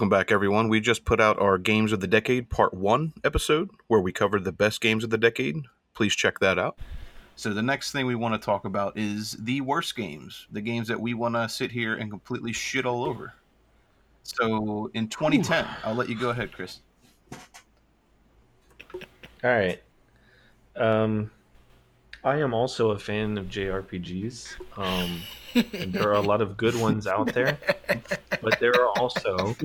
Welcome back, everyone. We just put out our Games of the Decade Part 1 episode where we covered the best games of the decade. Please check that out. So, the next thing we want to talk about is the worst games, the games that we want to sit here and completely shit all over. So, in 2010, I'll let you go ahead, Chris. All right. Um, I am also a fan of JRPGs. Um, and there are a lot of good ones out there, but there are also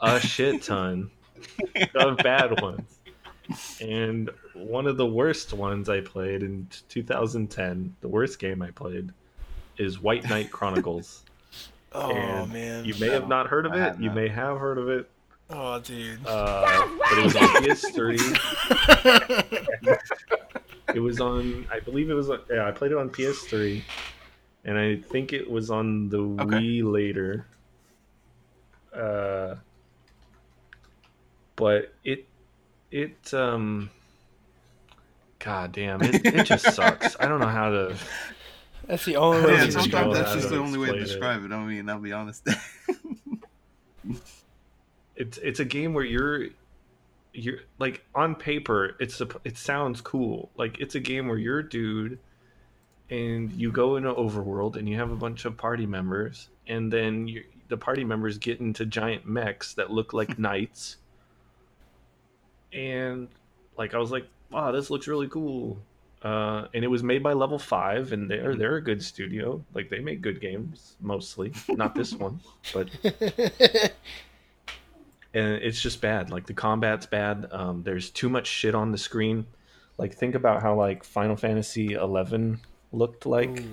a shit ton of bad ones. And one of the worst ones I played in 2010, the worst game I played, is White Knight Chronicles. Oh And man. You may have not heard of I it. You may have heard of it. Oh dude. Uh, but it was on PS3. it was on i believe it was on, yeah i played it on ps3 and i think it was on the Okay. wii later uh but it it um god damn it, it just sucks i don't know how to That's the only Yeah, way Yeah, to sometimes describe sometimes that's just the only way to explain it. describe it. I mean, I'll be honest. it's it's a game where you're you're like on paper it's a, it sounds cool. Like it's a game where you're a dude and you go into overworld and you have a bunch of party members and then you, the party members get into giant mechs that look like knights. And like i was like wow this looks really cool. Uh, and it was made by level 5 and they're they're a good studio. Like they make good games mostly. Not this one but and it's just bad. Like the combat's bad. Um, there's too much shit on the screen. Like think about how like Final Fantasy eleven looked like, Ooh.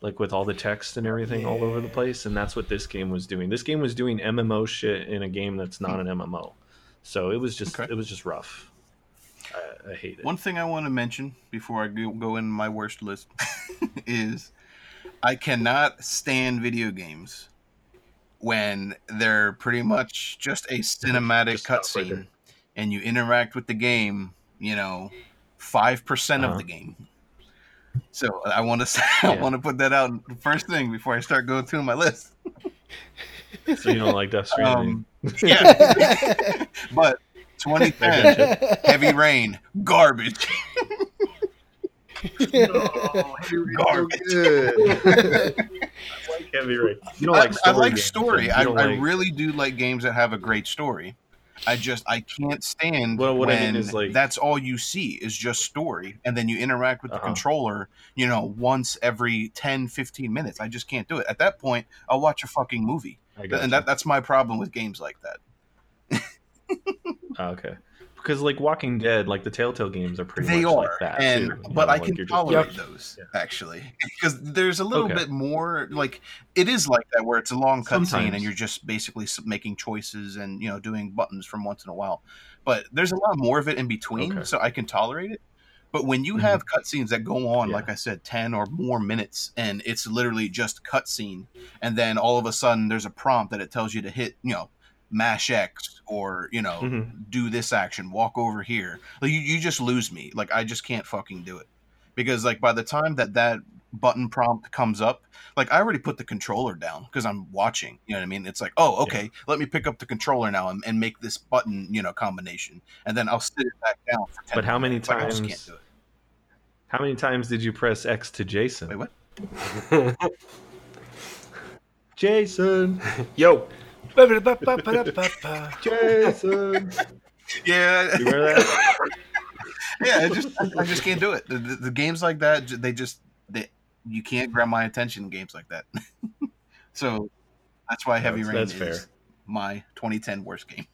like with all the text and everything all over the place, and that's what this game was doing. This game was doing MMO shit in a game that's not an MMO. So it was just Okay. it was just rough. I, I hate it. One thing I want to mention before I go, go in my worst list is I cannot stand video games when they're pretty much just a cinematic right cutscene and you interact with the game, you know, 5% Uh-huh. of the game. So I want to I Yeah. want to put that out first thing before I start going through my list. So you don't like Death Stranding? Um, yeah, but 2010 Heavy Rain garbage. Garbage. like Heavy Rain. You don't I, like I story like games, story. I, don't I like- really do like games that have a great story. I just I can't stand Well, what I when mean is, like- that's all you see is just story, and then you interact with the Uh-huh. controller, you know, once every 10, 15 minutes. I just can't do it. At that point, I'll watch a fucking movie, and you. that, that's my problem with games like that. Oh, okay. Because like Walking Dead, like the Telltale games are pretty they much are, like that. and too, but know, I like can you're just- tolerate those Yeah. actually because there's a little Okay. bit more like it is like that where it's a long cutscene and you're just basically making choices and you know doing buttons from once in a while. But there's a lot more of it in between, Okay. so I can tolerate it. But when you Mhm. have cutscenes that go on, Yeah. like I said, ten or more minutes, and it's literally just cutscene, and then all of a sudden there's a prompt that it tells you to hit, you know, mash X or you know Mhm. do this action, walk over here. Like you, you just lose me. Like I just can't fucking do it because like by the time that that button prompt comes up, like I already put the controller down because I'm watching. You know what I mean? It's like, oh, okay, let me pick up the controller now and, and make this button, you know, combination, and then I'll sit it back down. For 10 But how many minutes. Like, I just can't times- do it. How many times did you press X to Jason? Wait, what? Jason, Yo. Jason. Yeah, You remember that? yeah. I just I, I just can't do it. The, the, the games like that, they just they you can't grab my attention in games like that. so that's why Heavy That's- Rain that's is my 2010 worst game.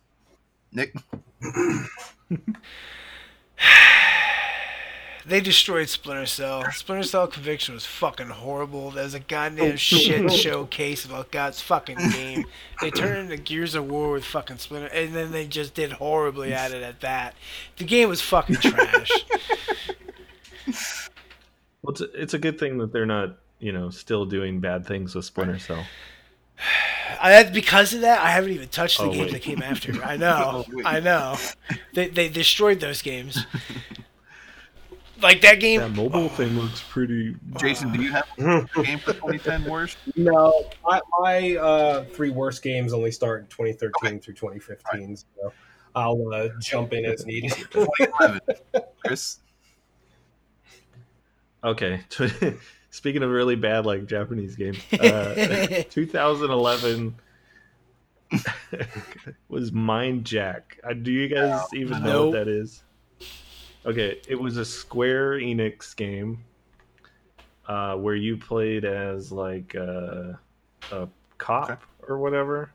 Nick, They destroyed Splinter Cell. Splinter Cell Conviction was fucking horrible. There's a Oh. goddamn shit showcase about God's fucking game. They turned into Gears of War with fucking Splinter, and then they just did horribly at it at that. The game was fucking trash. Well, it's a, it's a good thing that they're not, you know, still doing bad things with Splinter Cell. I, because of that, I haven't even touched the Oh, games wait. that came after. I know, Oh. I know. They they destroyed those games. Like that game. That mobile thing looks pretty. Jason, do you have a game for 2010 worst? No, my, my uh, three worst games only start in 2013 through 2015, so I'll uh, jump in as needed. 2011. Chris? Okay. Speaking of really bad like Japanese games, uh, 2011 was MindJack. Uh, do you guys even know Nope. what that is? Okay, it was a Square Enix game uh, where you played as like a, a cop Okay. or whatever,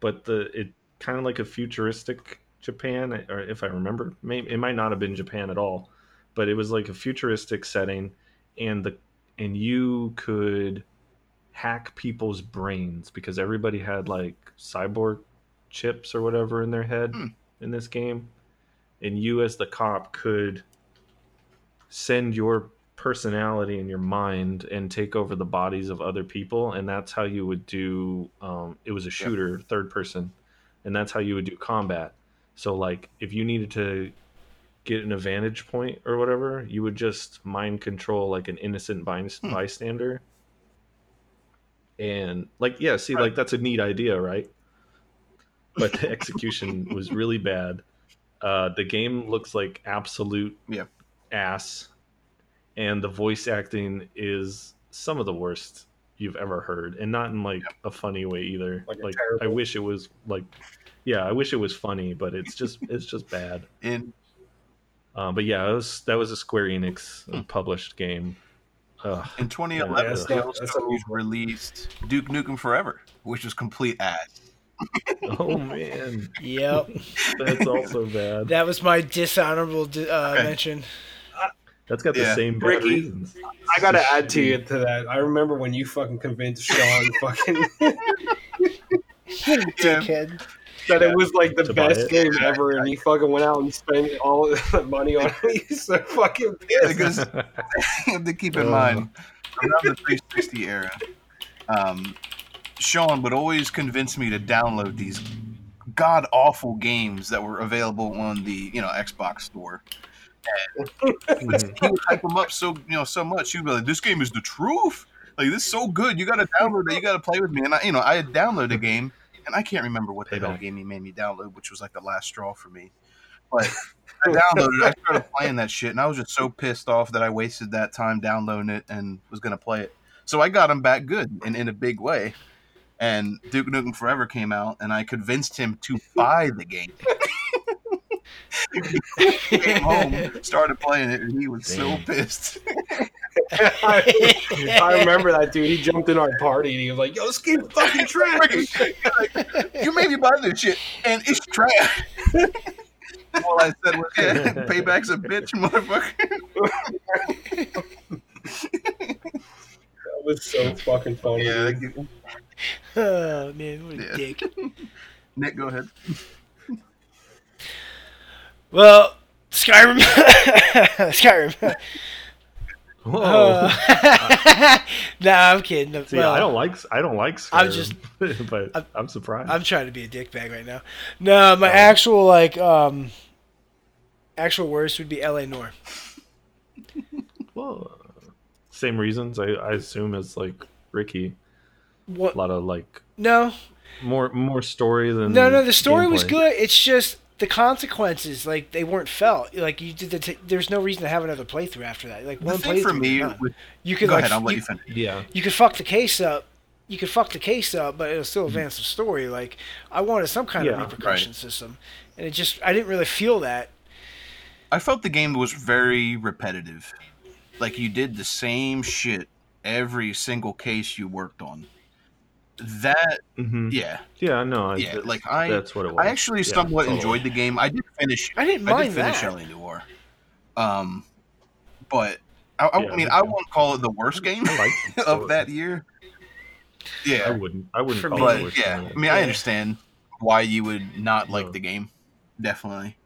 but the it kind of like a futuristic Japan, or if I remember, may, it might not have been Japan at all, but it was like a futuristic setting, and the and you could hack people's brains because everybody had like cyborg chips or whatever in their head Hmm. in this game and you as the cop could send your personality and your mind and take over the bodies of other people and that's how you would do um, it was a shooter third person and that's how you would do combat. So like if you needed to get an advantage point or whatever you would just mind control like an innocent by- Hmm. bystander. And like yeah see Right. like that's a neat idea right? But the execution was really bad uh, the game looks like absolute Yeah. ass, and the voice acting is some of the worst you've ever heard, and not in like a funny way either. Like Like, terrible- I wish it was like, yeah, I wish it was funny, but it's just it's just bad. And Uh, but yeah, it was that was a Square Enix uh, published game. Ugh. in 2011, that's they not- also released Duke Nukem Forever, which was complete ass. Oh man, Yep. that's also bad. That was my dishonorable uh, Okay. mention. That's got the Yeah. same bad Ricky, reasons. I gotta add to you to that. I remember when you fucking convinced Sean fucking Dickhead. that it was like the To best game ever, and he fucking went out and spent all the money on it. He's so fucking Yeah, pissed. because you have to keep in mind around the 360 era, um, Sean would always convince me to download these god awful games that were available on the you know Xbox store. He would, he would hype them up so you know so much. He'd be like, "This game is the truth. Like this is so good. You got to download it. You got to play with me." And I, you know, I had downloaded a game, and I can't remember what the hell game he made me download, which was like the last straw for me. But I downloaded. I started playing that shit, and I was just so pissed off that I wasted that time downloading it and was gonna play it. So I got him back good and in a big way. And Duke Nukem Forever came out, and I convinced him to buy the game. he came home, started playing it, and he was so pissed. I, I remember that dude. He jumped in our party and he was like, "Yo, this game's fucking trash." you made me buy this shit, and it's trash. All I said was, yeah, payback's a bitch, motherfucker. That was so fucking funny. Yeah, dude. Oh man, what a Yeah. dick. Nick, go ahead. Well, Skyrim. Skyrim. Whoa. Uh, nah, I'm kidding. See, well, I don't like I don't like Skyrim, I'm just- but I'm- I'm, surprised. I'm trying to be a dickbag right now. No, my Oh. actual like um actual worst would be L.A. Noire. well, same reasons I, I assume as like Ricky. A lot of like No, more more story than no, no. The story was good. It's just the consequences, like they weren't felt. Like you did. The t- there's no reason to have another playthrough after that. Like one playthrough. for me, you're with, you could go like ahead, I'll let you, you finish. Yeah, you could fuck the case up. You could fuck the case up, but it'll still mm-hmm. advance the story. Like I wanted some kind Yeah, of repercussion right. system, and it just I didn't really feel that. I felt the game was very repetitive. Like you did the same shit every single case you worked on. That, hmm yeah, yeah, no, I, yeah. that's- Like I, that's what it was. I actually Yeah, somewhat totally. enjoyed the game. I did finish. I didn't mind I mind did finish that. LA Noire. Um, but I, I, Yeah, I mean, me I won't call it the worst game I like of that year. Yeah, I wouldn't. I wouldn't For call me- it but worse yeah, than I that. mean, I understand why you would not like No. the game. Definitely.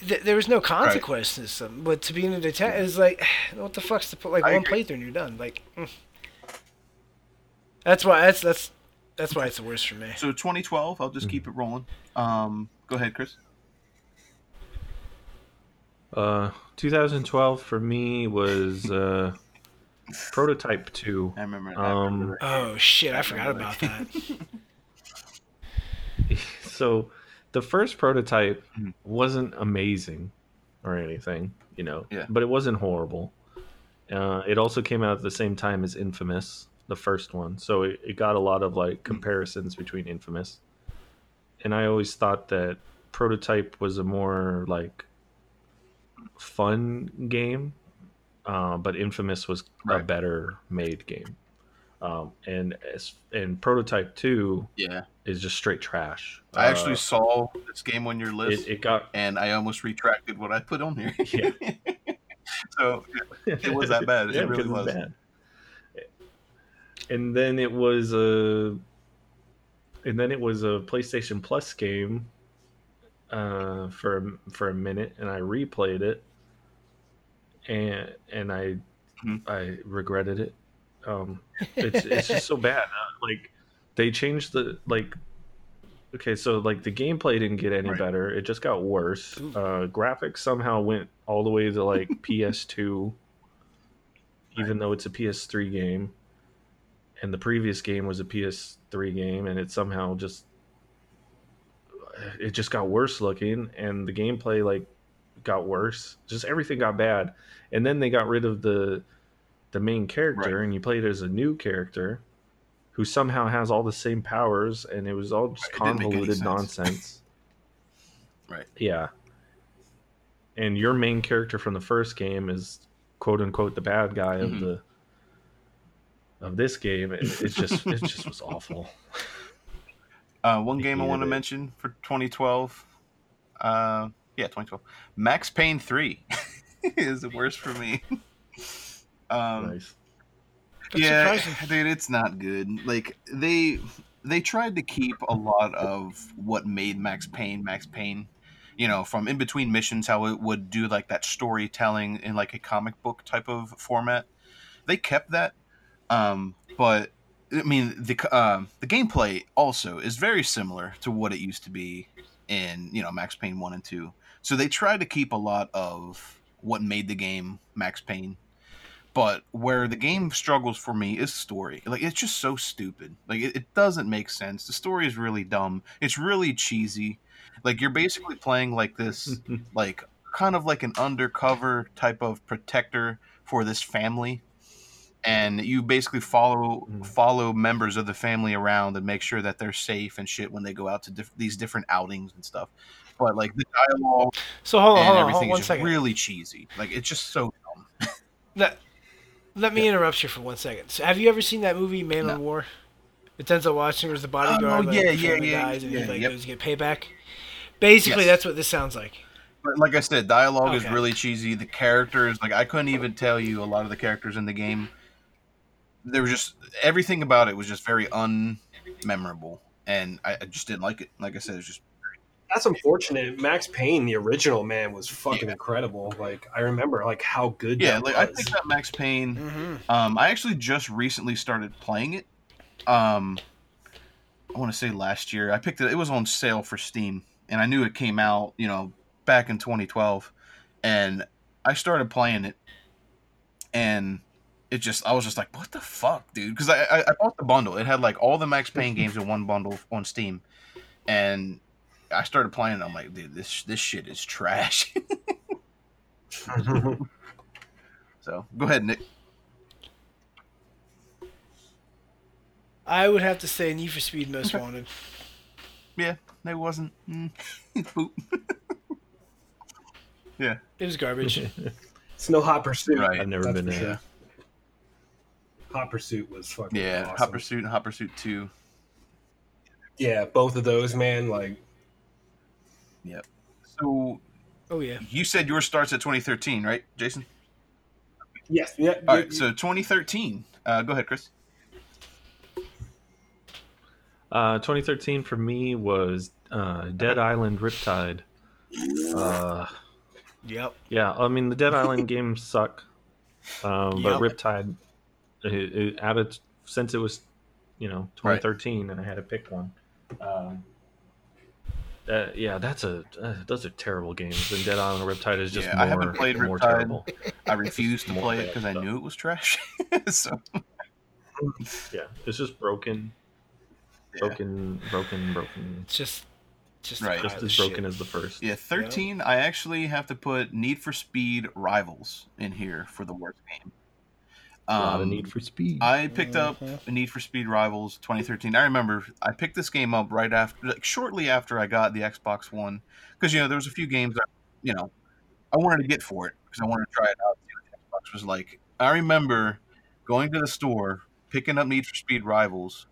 There was no consequence system, but to be in a detective is like, what the fuck's the po- like I one agree. playthrough and you're done. Like, mm. That's why that's that's that's why it's the worst for me. So 2012, I'll just keep it rolling. Um, go ahead, Chris. Uh, 2012 for me was uh, Prototype 2. I remember that. Um, Oh shit, I forgot about that. so the first prototype Mhm. wasn't amazing or anything, you know, Yeah. but it wasn't horrible. Uh, it also came out at the same time as Infamous, the first one, so it, it got a lot of like comparisons between Infamous. And I always thought that prototype was a more like fun game, uh, but Infamous was a better made game. Um, and as, and prototype two yeah, is just straight trash. I actually Uh, saw this game on your list, it, it got and I almost retracted what I put on here. Yeah. so It was that bad. It Yeah, really was. bad. And then it was a, and then it was a PlayStation Plus game, uh, for a- for a minute, and I replayed it, and and I, Mhm. I regretted it. Um, it's it's just so bad. Uh, Like they changed the like. Okay, so like the gameplay didn't get any Right. better; it just got worse. Uh, graphics somehow went all the way to like PS2, even though it's a PS3 game, and the previous game was a PS3 game, and it somehow just it just got worse looking, and the gameplay like got worse. Just everything got bad, and then they got rid of the the main character, Right. and you played as a new character who somehow has all the same powers, and it was all just Right, it didn't make any convoluted nonsense. Right. Yeah. And your main character from the first game is quote unquote the bad guy of Mhm. the of this game. It, it's just it just was awful. Uh, one game I want to mention for 2012. Uh, yeah, 2012. Max Payne 3 is the worst for me. Um, nice. That's yeah, surprising. dude, it's not good. Like they they tried to keep a lot of what made Max Payne Max Payne. You know, from in between missions, how it would do like that storytelling in like a comic book type of format. They kept that, um, but I mean the um the gameplay also is very similar to what it used to be in you know Max Payne one and two. So they tried to keep a lot of what made the game Max Payne. But where the game struggles for me is story. Like it's just so stupid. Like it, it doesn't make sense. The story is really dumb. It's really cheesy. Like you're basically playing like this like kind of like an undercover type of protector for this family and you basically follow Mm. follow members of the family around and make sure that they're safe and shit when they go out to diff- these different outings and stuff but like the dialogue So hold on, and hold on, hold on one is just really cheesy like it's just so dumb Let, let me interrupt you for one second. So have you ever seen that movie Man No. on War? With Denzel Washington as the bodyguard. Oh, yeah, yeah, yeah, dies and he yeah, like yep. get payback. Basically, Yes. that's what this sounds like. But like I said, dialogue is really cheesy. The characters, like I couldn't even tell you a lot of the characters in the game. There was just everything about it was just very unmemorable, and I, I just didn't like it. Like I said, it's just That's unfortunate. Max Payne, the original man, was fucking Yeah. incredible. Like I remember, like how good. yeah. that Like I was. picked up Max Payne. Mm-hmm. Um, I actually just recently started playing it. Um, I want to say last year. I picked it. It was on sale for Steam, and I knew it came out. You know, back in 2012, and I started playing it, and it just I was just like, what the fuck, dude? Because I, I I bought the bundle. It had like all the Max Payne games in one bundle on Steam, and I started playing. it. I'm like, dude, this this shit is trash. so go ahead, Nick. I would have to say Need for Speed Most Wanted. Yeah, it wasn't. Mm. Boop. It was garbage. it's no Hot Pursuit. Right. I've never That's been for there. Sure. Hot Pursuit was fucking Yeah, awesome. Hot Pursuit and Hot Pursuit Two. Yeah, both of those, man. Like yep. So oh yeah. you said yours starts at 2013, right, Jason? yes, yeah. All you- right, so 2013. Uh, go ahead, Chris. Uh, 2013 for me was uh, Dead Island Riptide. Uh, Yep. yeah, I mean the Dead Island games suck, um, but Yep. Riptide, it, it added since it was, you know, 2013, and I had to pick one. Um, Uh, yeah, that's a uh, those are terrible games. And Dead Island Riptide is just Yeah, more, I haven't played more Riptide. terrible. I refused to play it because I knew it was trash. so Yeah, it's just broken, yeah. broken, broken, broken. It's just, just Right. Just as broken shit. as the first. Yeah, 13, I actually have to put Need for Speed Rivals in here for the worst game. A lot of Um, Need for Speed. I picked up. Need for Speed Rivals 2013. I remember I picked this game up right after, like shortly after I got the Xbox One, because you know there was a few games that you know I wanted to get for it because I wanted to try it out, see what the Xbox was like. I remember going to the store, picking up Need for Speed Rivals.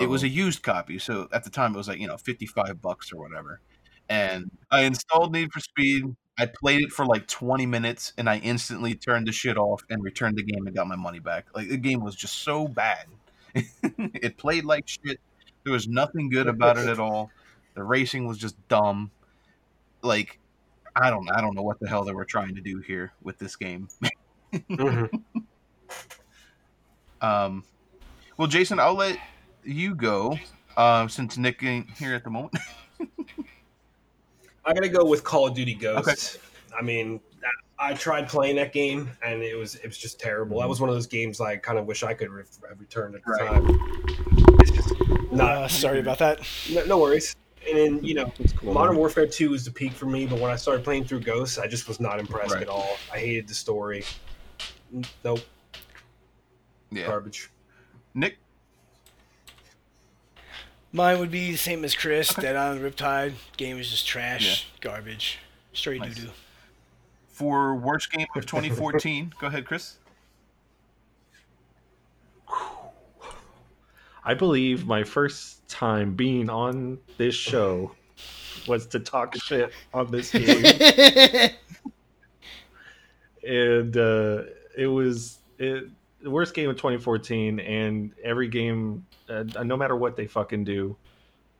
It was Oh. a used copy, so at the time it was like you know 55 bucks or whatever. And I installed Need for Speed. I played it for like 20 minutes, and I instantly turned the shit off and returned the game and got my money back. Like the game was just so bad. it played like shit. There was nothing good about it at all. The racing was just dumb. Like I don't I don't know what the hell they were trying to do here with this game. Mhm. Um, well, Jason, I'll let you go uh, since Nick ain't here at the moment. I gotta go with Call of Duty Ghosts. I mean, I I tried playing that game and it was it was just terrible. That was one of those games I kind of wish I could re- have returned at the Right. time. It's just not. Uh, sorry about that. No, no worries. And then you know, cool. Modern Warfare Two was the peak for me, but when I started playing through Ghosts, I just was not impressed Right. at all. I hated the story. N- Nope, Yeah, garbage. Nick. Mine would be the same as Chris. Okay. Dead Island Riptide. Game is just trash, garbage, straight Nice. doo doo. For worst game of 2014, go ahead, Chris. I believe my first time being on this show was to talk shit on this game, and uh, it was it, the worst game of 2014. And every game, uh, no matter what they fucking do,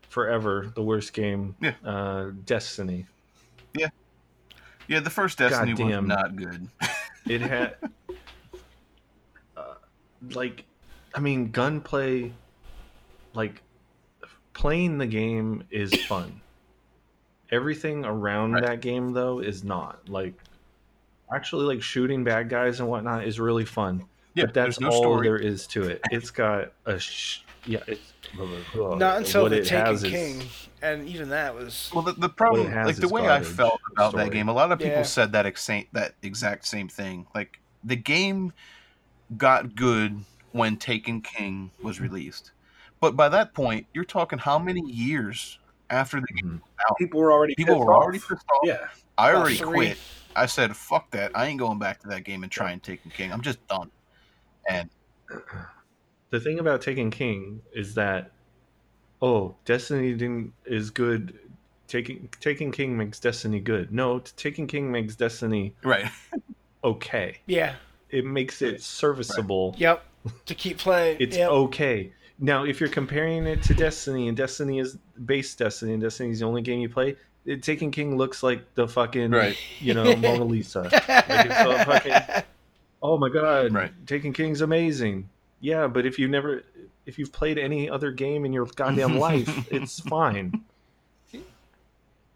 forever the worst game. Yeah. Uh, Destiny. Yeah, Yeah, the first Destiny was not good. It had uh, like I mean gunplay like playing the game is fun. Everything around Right. that game though is not. Like actually like shooting bad guys and whatnot is really fun. Yeah, but that's there's no all story. there is to it. It's got a sh- yeah, it's Not until the it Taken has is- King, and even that was. Well, the, the problem, like the way I felt about that game, a lot of people Yeah. said that exact that exact same thing. Like the game got good when Taken King was released, but by that point, you're talking how many years after the game Mhm. out? People were already People were off. already pissed off. Yeah, I already three. quit. I said, "Fuck that! I ain't going back to that game and trying Taken King. I'm just done." And the thing about Taken King is that oh, Destiny didn't is good. Taking Taken King makes Destiny good. No, Taken King makes Destiny right, okay. Yeah. It makes it serviceable. Yep. To keep playing. It's yep. okay. Now, if you're comparing it to Destiny, and Destiny is base Destiny, and Destiny is the only game you play, it, Taken King looks like the fucking right, you know Mona Lisa. it's fucking- oh my god, Right. Taken King's amazing. Yeah, but if you never, if you've played any other game in your goddamn life, it's fine.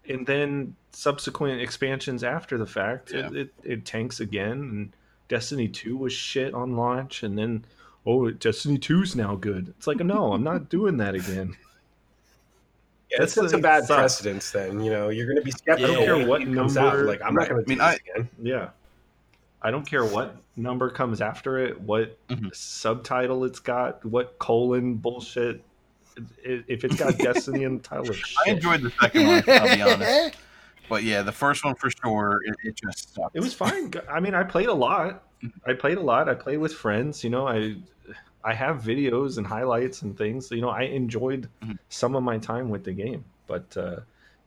And then subsequent expansions after the fact, it, Yeah. it, it tanks again. And Destiny Two was shit on launch, and then oh, Destiny 2's now good. It's like no, I'm not doing that again. yeah, that's, That's that's a bad sucks. precedence. Then you know you're going to be skeptical. I don't care what comes number- out. Like I'm Right. not going to I do mean, this again. Yeah. I don't care what number comes after it, what Mhm. subtitle it's got, what colon bullshit. If it's got Destiny in the title, it's I enjoyed the second one. I'll be honest, but yeah, the first one for sure, it, it just sucked. It was fine. I mean, I played a lot. I played a lot. I played with friends. You know, I I have videos and highlights and things. You know, I enjoyed Mhm. some of my time with the game. But uh,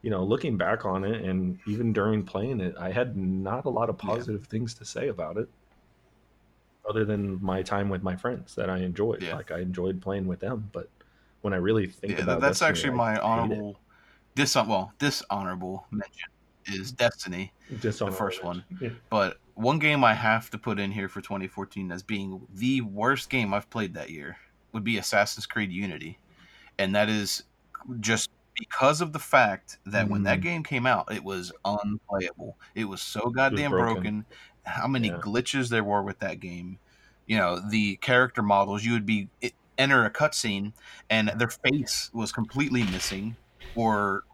you know, looking back on it, and even during playing it, I had not a lot of Yeah. positive things to say about it, other than my time with my friends that I enjoyed. Yeah. Like I enjoyed playing with them. But when I really think yeah, about that- that's Destiny, actually my honorable, dis well, dishonorable mention is Destiny. On the first one. Yeah. But one game I have to put in here for 2014 as being the worst game I've played that year would be Assassin's Creed Unity, and that is just because of the fact that when that Mm. game came out, it was unplayable. It was so goddamn broken. broken. How many Yeah. glitches there were with that game? You know, the character models. You would be it, enter a cutscene, and their face was completely missing, or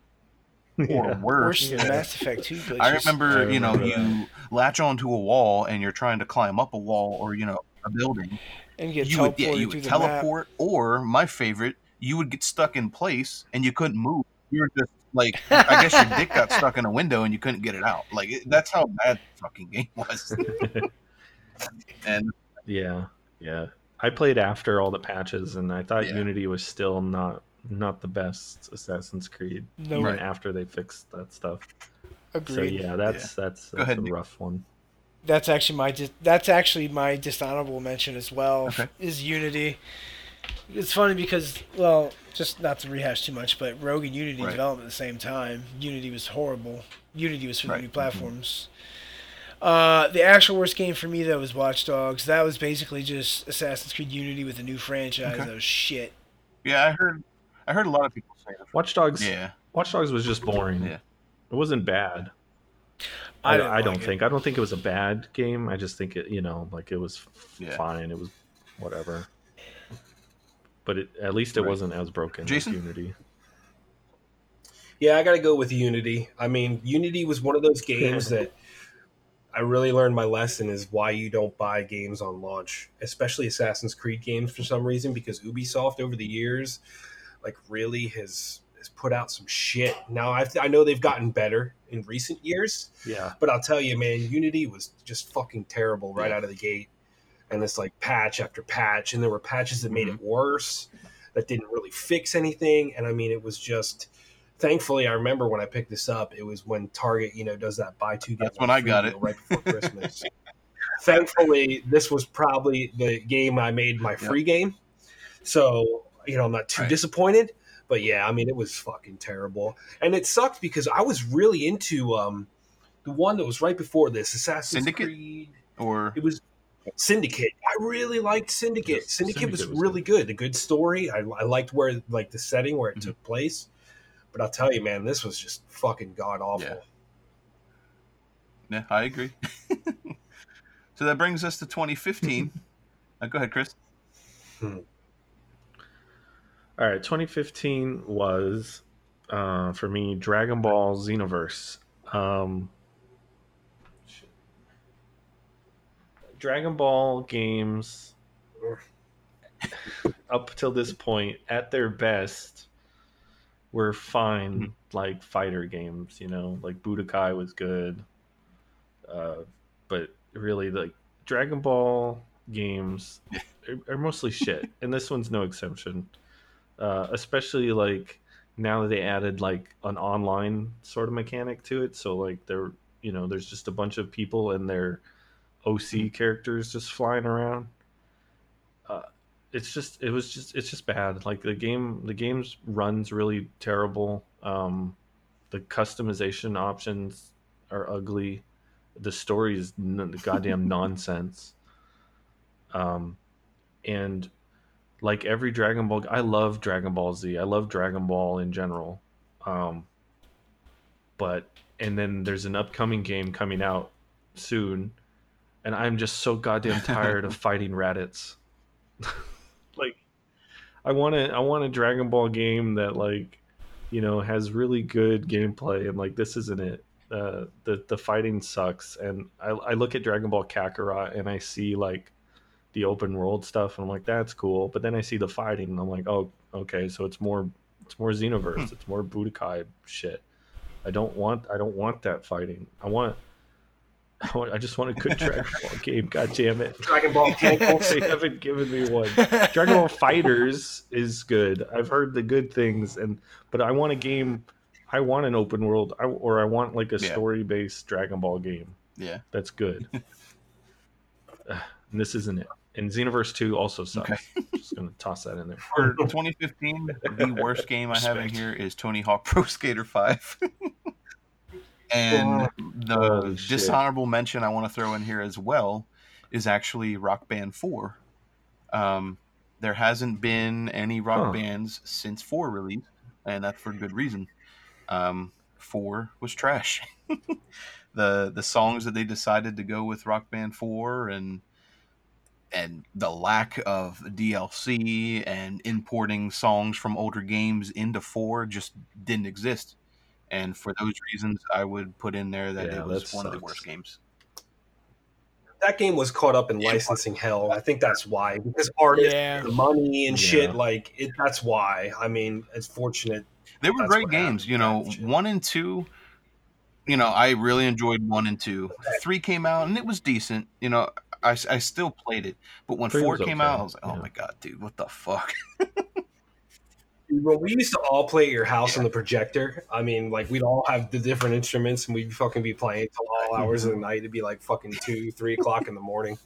or Yeah. Worse worse. than Mass Effect 2 glitches. I remember, I you know, remember you latch onto a wall and you're trying to climb up a wall or you know a building. and you get you would, teleported yeah, you would the map. teleport, or my favorite, you would get stuck in place and you couldn't move. You were just like, I guess your dick got stuck in a window and you couldn't get it out. Like it, that's how bad the fucking game was. and Yeah, yeah. I played after all the patches, and I thought Yeah. Unity was still not not the best Assassin's Creed, No, even Right. after they fixed that stuff. agreed. So yeah, that's that's, Go that's ahead, a Nick. rough one. That's actually my dis- that's actually my dishonorable mention as well. Okay. Is Unity. It's funny because well, just not to rehash too much, but Rogue and Unity Right. developed at the same time. Unity was horrible. Unity was for Right. the new platforms. Uh, the actual worst game for me though was Watch Dogs. That was basically just Assassin's Creed Unity with a new franchise. Okay. That was shit. yeah, I heard, I heard a lot of people say that. Watch Dogs. Yeah, Watch Dogs was just boring. Yeah. It wasn't bad. I I, didn't I don't like it. think. I don't think it was a bad game. I just think it. You know, like it was f- Yeah. fine. It was whatever. But it, at least it Right. wasn't as broken Jason? as Unity. Yeah, I got to go with Unity. I mean, Unity was one of those games that I really learned my lesson is why you don't buy games on launch, especially Assassin's Creed games for some reason, because Ubisoft over the years, like, really has has put out some shit. Now I I know they've gotten better in recent years, Yeah. but I'll tell you, man, Unity was just fucking terrible right Yeah. out of the gate. And it's like patch after patch, and there were patches that made it worse, that didn't really fix anything. And I mean, it was just. Thankfully, I remember when I picked this up, it was when Target, you know, does that buy two get That's when I got it. right before Christmas. Thankfully, this was probably the game I made my free game, so you know I'm not too Right. disappointed. But yeah, I mean, it was fucking terrible, and it sucked because I was really into um the one that was right before this, Assassin's Syndicate? Creed. or It was Syndicate. I really liked Syndicate. Yes, Syndicate, was, Syndicate was really good. The good story. I, I liked where like the setting where it Mhm. took place. But I'll tell you, man, this was just fucking god awful. Yeah. yeah, I agree. so that brings us to 2015. uh, go ahead, Chris. All right, 2015 was uh, for me Dragon Ball Xenoverse. Um, Dragon Ball games up till this point, at their best, were fine, like fighter games. You know, like Budokai was good, uh, but really, like Dragon Ball games are, are mostly shit, and this one's no exception uh, especially like now that they added like an online sort of mechanic to it so like there you know there's just a bunch of people and their oc characters just flying around. Uh, it's just it was just it's just bad. Like the game the game's runs really terrible. Um the customization options are ugly. The story is n- goddamn nonsense. Um and like every Dragon Ball, I love Dragon Ball Z. I love Dragon Ball in general. Um, but and then there's an upcoming game coming out soon, and I'm just so goddamn tired of fighting Raditz. like, I want to, I want a Dragon Ball game that like, you know, has really good gameplay, and like this isn't it. Uh, the the fighting sucks, and I, I look at Dragon Ball Kakarot and I see like the open world stuff and I'm like that's cool but then I see the fighting and I'm like oh okay so it's more it's more Xenoverse it's more Budokai shit I don't want I don't want that fighting I want I, want, I just want a good Dragon Ball game god damn it Dragon Ball Tentacles. they haven't given me one Dragon Ball FighterZ is good I've heard the good things and but I want a game I want an open world I, or I want like a Yeah. story based Dragon Ball game Yeah. that's good. Uh, and this isn't it. And Xenoverse 2 also sucks. Okay. Just gonna toss that in there. For 2015, the worst game I have in here is Tony Hawk Pro Skater 5. And the shit. dishonorable mention I want to throw in here as well is actually Rock Band 4. Um, there hasn't been any rock Huh. bands since 4 released. and that's for good reason. Um, four was trash. the the songs that they decided to go with Rock Band Four and and the lack of DLC and importing songs from older games into four just didn't exist. And for those reasons, I would put in there that Yeah, it was that one of the worst games. That game was caught up in licensing hell. I think that's why because artists, Yeah. the money and Yeah. shit. Like it, that's why. I mean, it's fortunate. They were great games, happened. you know. Yeah. One and two, you know, I really enjoyed one and two. Three came out and it was decent, you know. I, I still played it, but when Three four came okay, out, I was like, "Oh yeah. my god, dude, what the fuck?" When we used to all play at your house on the projector, I mean, like we'd all have the different instruments and we'd fucking be playing till all mm-hmm. hours of the night. It'd be like fucking two, three o'clock in the morning.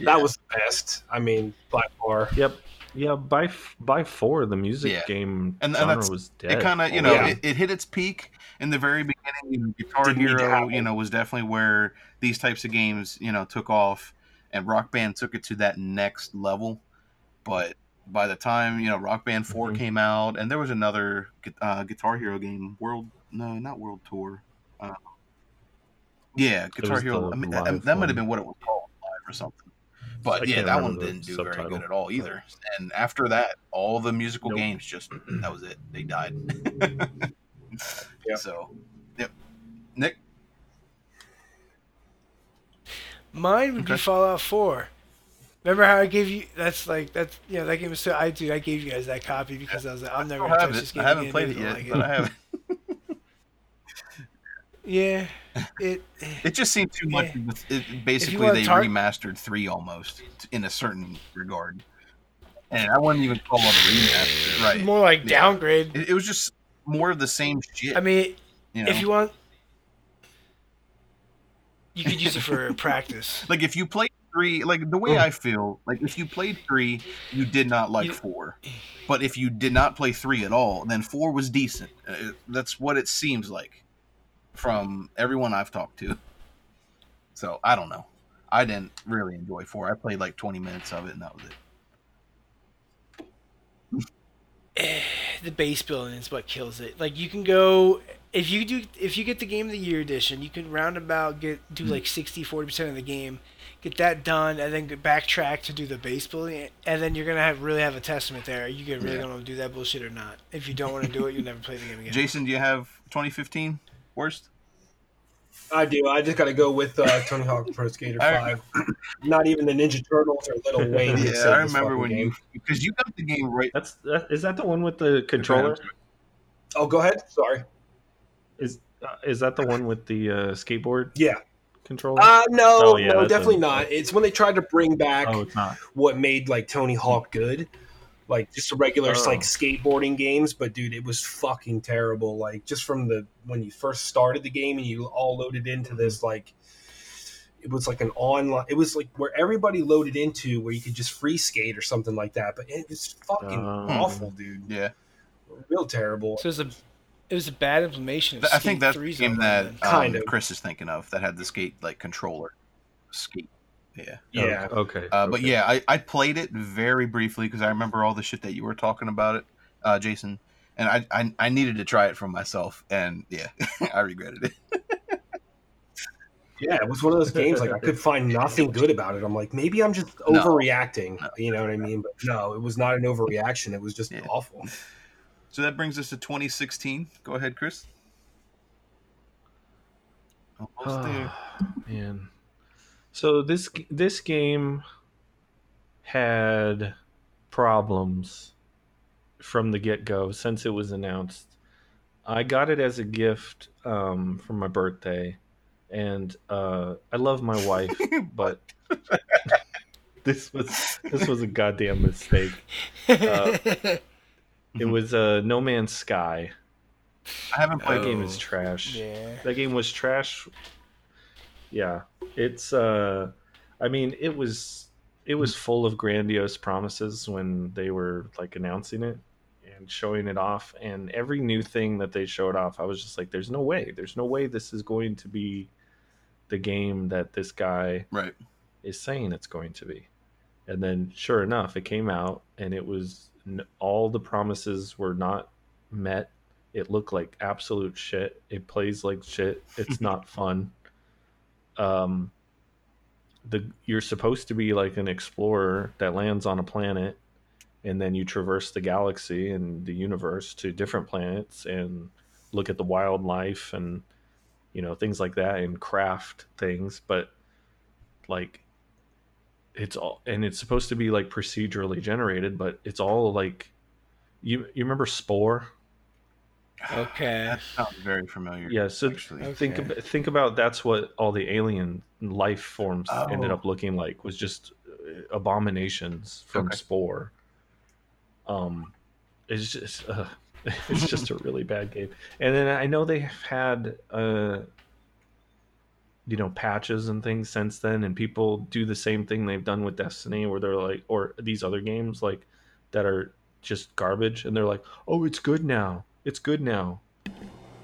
That was the best. I mean, by far. Yep. Yeah, by by four, the music Yeah. game And- and genre that's- was dead. it kind of you oh, know Yeah. it, it hit its peak in the very beginning you know, guitar Didn't hero you know was definitely where these types of games you know took off and rock band took it to that next level but by the time you know rock band 4 Mhm. came out and there was another uh, guitar hero game world no not world tour uh, yeah guitar hero I mean, that, that might have been what it was called live or something I but yeah that one didn't do very good at all either and after that all the musical Nope. games just that was it they died Yep. so yep nick Mine would be Fallout 4. Remember how I gave you? That's like that's you know that game was so I dude I gave you guys that copy because I was like I'm never gonna touch this it. game I haven't again, played it yet, like but I have. Yeah, it. It just seemed too much. Yeah. It, basically, they tar- remastered three almost in a certain regard, and I wouldn't even call it a remaster. Right? More like Yeah. downgrade. It, it was just more of the same shit. I mean, you know? if you want, you could use it for practice. like if you played three, like the way I feel, like if you played three, you did not like four, but if you did not play three at all, then four was decent. Uh, that's what it seems like from everyone I've talked to. So I don't know. I didn't really enjoy four. I played like twenty minutes of it, and that was it. the base building is what kills it. Like you can go if you do if you get the game of the year edition, you can roundabout get Hmm. do like 60 40% of the game, get that done and then go backtrack to do the base building and then you're going to have really have a testament there. You get really Yeah. going to do that bullshit or not. If you don't want to do it, you'll never play the game again. Jason, do you have 2015 worst? I do. I just got to go with uh, Tony Hawk Pro Skater I- 5. Not even the Ninja Turtles or Lil Wayne. Yeah, could Yeah, save I remember when game. you because you got the game right. That's that, is that the one with the controller? Oh, go ahead. Sorry. Is uh, is that the one with the uh, skateboard Yeah. controller? Uh, no, Oh, yeah, no, definitely a- not. It's when they tried to bring back oh, what made like Tony Hawk good, like just the regular Oh. like skateboarding games. But dude, it was fucking terrible. Like just from the when you first started the game and you all loaded into this like. It was like an online. It was like where everybody loaded into, where you could just free skate or something like that. But it was fucking Oh. awful, dude. Yeah, Real terrible. So it was a it was a bad implementation of I think that's the 3's game that then. um, Kind of. Chris is thinking of that had the skate like controller. Skate. Yeah. Yeah. Oh, okay. Uh, But yeah, I, I played it very briefly because I remember all the shit that you were talking about it, uh, Jason, and I, I I needed to try it for myself, and yeah, I regretted it. Yeah, it was one of those games like I could find nothing good about it. I'm like, maybe I'm just No. overreacting. No. You know what I mean? But no, it was not an overreaction. It was just Yeah. awful. So that brings us to 2016. Go ahead, Chris. Almost there. Man. So this this game had problems from the get go since it was announced. I got it as a gift um, for my birthday, and uh, I love my wife, but this was this was a goddamn mistake. Uh, It was uh, No Man's Sky. I haven't played That game is trash. yeah. That game was trash. Yeah, it's. uh I mean, it was. It was full of grandiose promises when they were like announcing it and showing it off, and every new thing that they showed off, I was just like, "There's no way. There's no way this is going to be the game that this guy Right. is saying it's going to be." And then, sure enough, it came out, and it was all the promises were not met. It looked like absolute shit. It plays like shit. It's not fun. Um, the you're supposed to be like an explorer that lands on a planet, and then you traverse the galaxy and the universe to different planets and look at the wildlife and you know things like that and craft things. But like it's all and it's supposed to be like procedurally generated, but it's all like you you remember Spore? Okay. That sounds very familiar. Yeah, so actually. think Okay. about, think about that's what all the alien life forms ended Oh. up looking like was just uh, abominations from Okay. Spore. Um, it's just uh, it's just a really bad game. And then I know they've had uh, you know, patches and things since then, and people do the same thing they've done with Destiny, where they're like, or these other games like that are just garbage, and they're like, oh, it's good now, it's good now.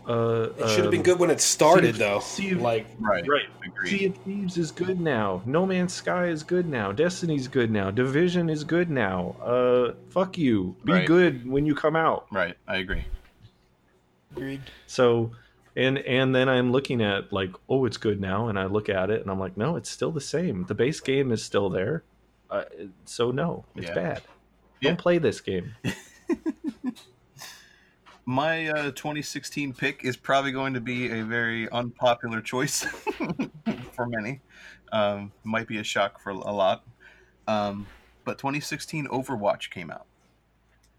Uh, It should have been um, good when it started, Sea of- though. Sea of- like, right. Right. Agreed. Sea of Thieves is good now. No Man's Sky is good now. Destiny's good now. Division is good now. Uh, fuck you. Be Right. good when you come out. Right. I agree. Agreed. So, and and then I'm looking at like, oh, it's good now, and I look at it and I'm like, no, it's still the same. The base game is still there. Uh, so no, it's Yeah. bad. Yeah. Don't play this game. My uh, 2016 pick is probably going to be a very unpopular choice for many. Um, might be a shock for a lot. Um, but 2016 Overwatch came out.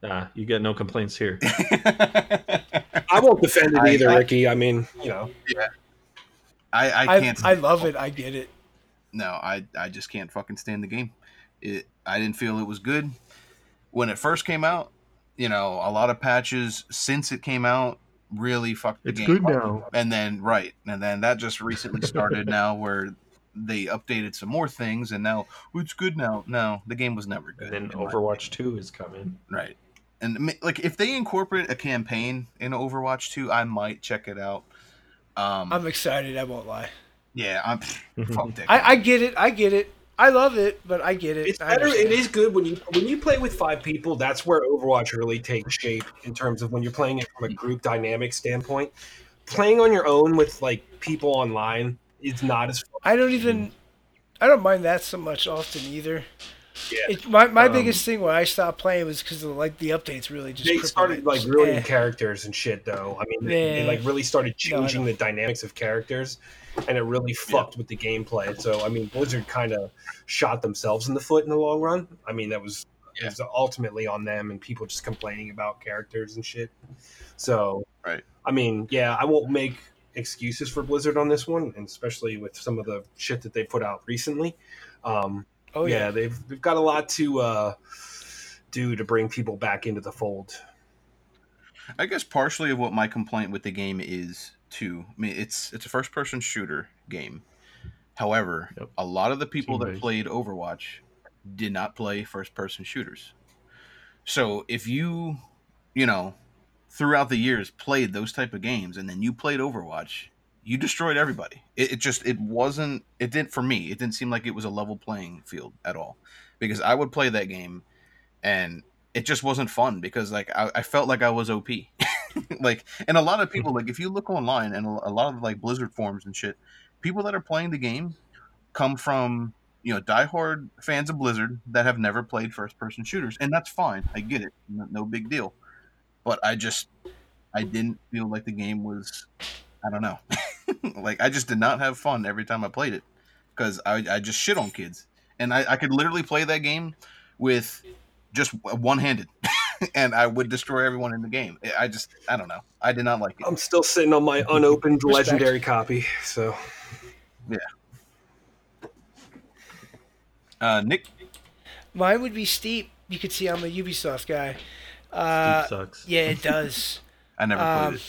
Ah, you get no complaints here. I won't defend it either, I- Ricky. I mean, you know, I, I I, can't. I love it. I get it. no, I I just can't fucking stand the game. It I didn't feel it was good when it first came out. You know, a lot of patches since it came out really fucked the It's game. good up. now. And then right, and then that just recently started now where they updated some more things and now "Oh, it's good now. No, the game was never good. And then Overwatch Two is coming. Right. And like if they incorporate a campaign in Overwatch 2, I might check it out. Um I'm excited. I won't lie. yeah, I'm fuck that. I, I get it. I get it. I love it, but I get it. it's better. It understand. is good when you when you play with five people. That's where Overwatch really takes shape in terms of when you're playing it from a group dynamic standpoint. Playing on your own with like people online is not as fun. I don't even. I don't mind that so much often either. Yeah. It, my my Um, biggest thing when I stopped playing was because like the updates really just. They started it. like ruining Eh. characters and shit, though. I mean, they, they like really started changing know. the dynamics of characters, and it really fucked with the gameplay. So, I mean, Blizzard kind of shot themselves in the foot in the long run. I mean, that was it was ultimately on them and people just complaining about characters and shit. So, Right. I mean, yeah, I won't make excuses for Blizzard on this one, and especially with some of the shit that they put out recently. Um, Oh yeah, yeah. they've they've got a lot to uh, do to bring people back into the fold. I guess partially of what my complaint with the game is too. I mean, it's it's a first person shooter game. However, Yep. a lot of the people that Team-based. played Overwatch did not play first person shooters. So if you, you know, throughout the years played those type of games and then you played Overwatch, you destroyed everybody. It, it just it wasn't it didn't for me. It didn't seem like it was a level playing field at all. Because I would play that game and it just wasn't fun because like I, I felt like I was OP. like and a lot of people like if you look online and a lot of like Blizzard forums and shit, people that are playing the game come from you know diehard fans of Blizzard that have never played first person shooters, and that's fine. I get it, no, no big deal. But I just I didn't feel like the game was I don't know, like I just did not have fun every time I played it because I, I just shit on kids, and I, I could literally play that game with just one handed. and I would destroy everyone in the game. I just, I don't know. I did not like it. I'm still sitting on my unopened Respect. legendary copy, so yeah. Uh, Nick, Mine would be steep. You could see I'm a Ubisoft guy. Uh, Steep sucks. yeah, it does. I never Um, played it.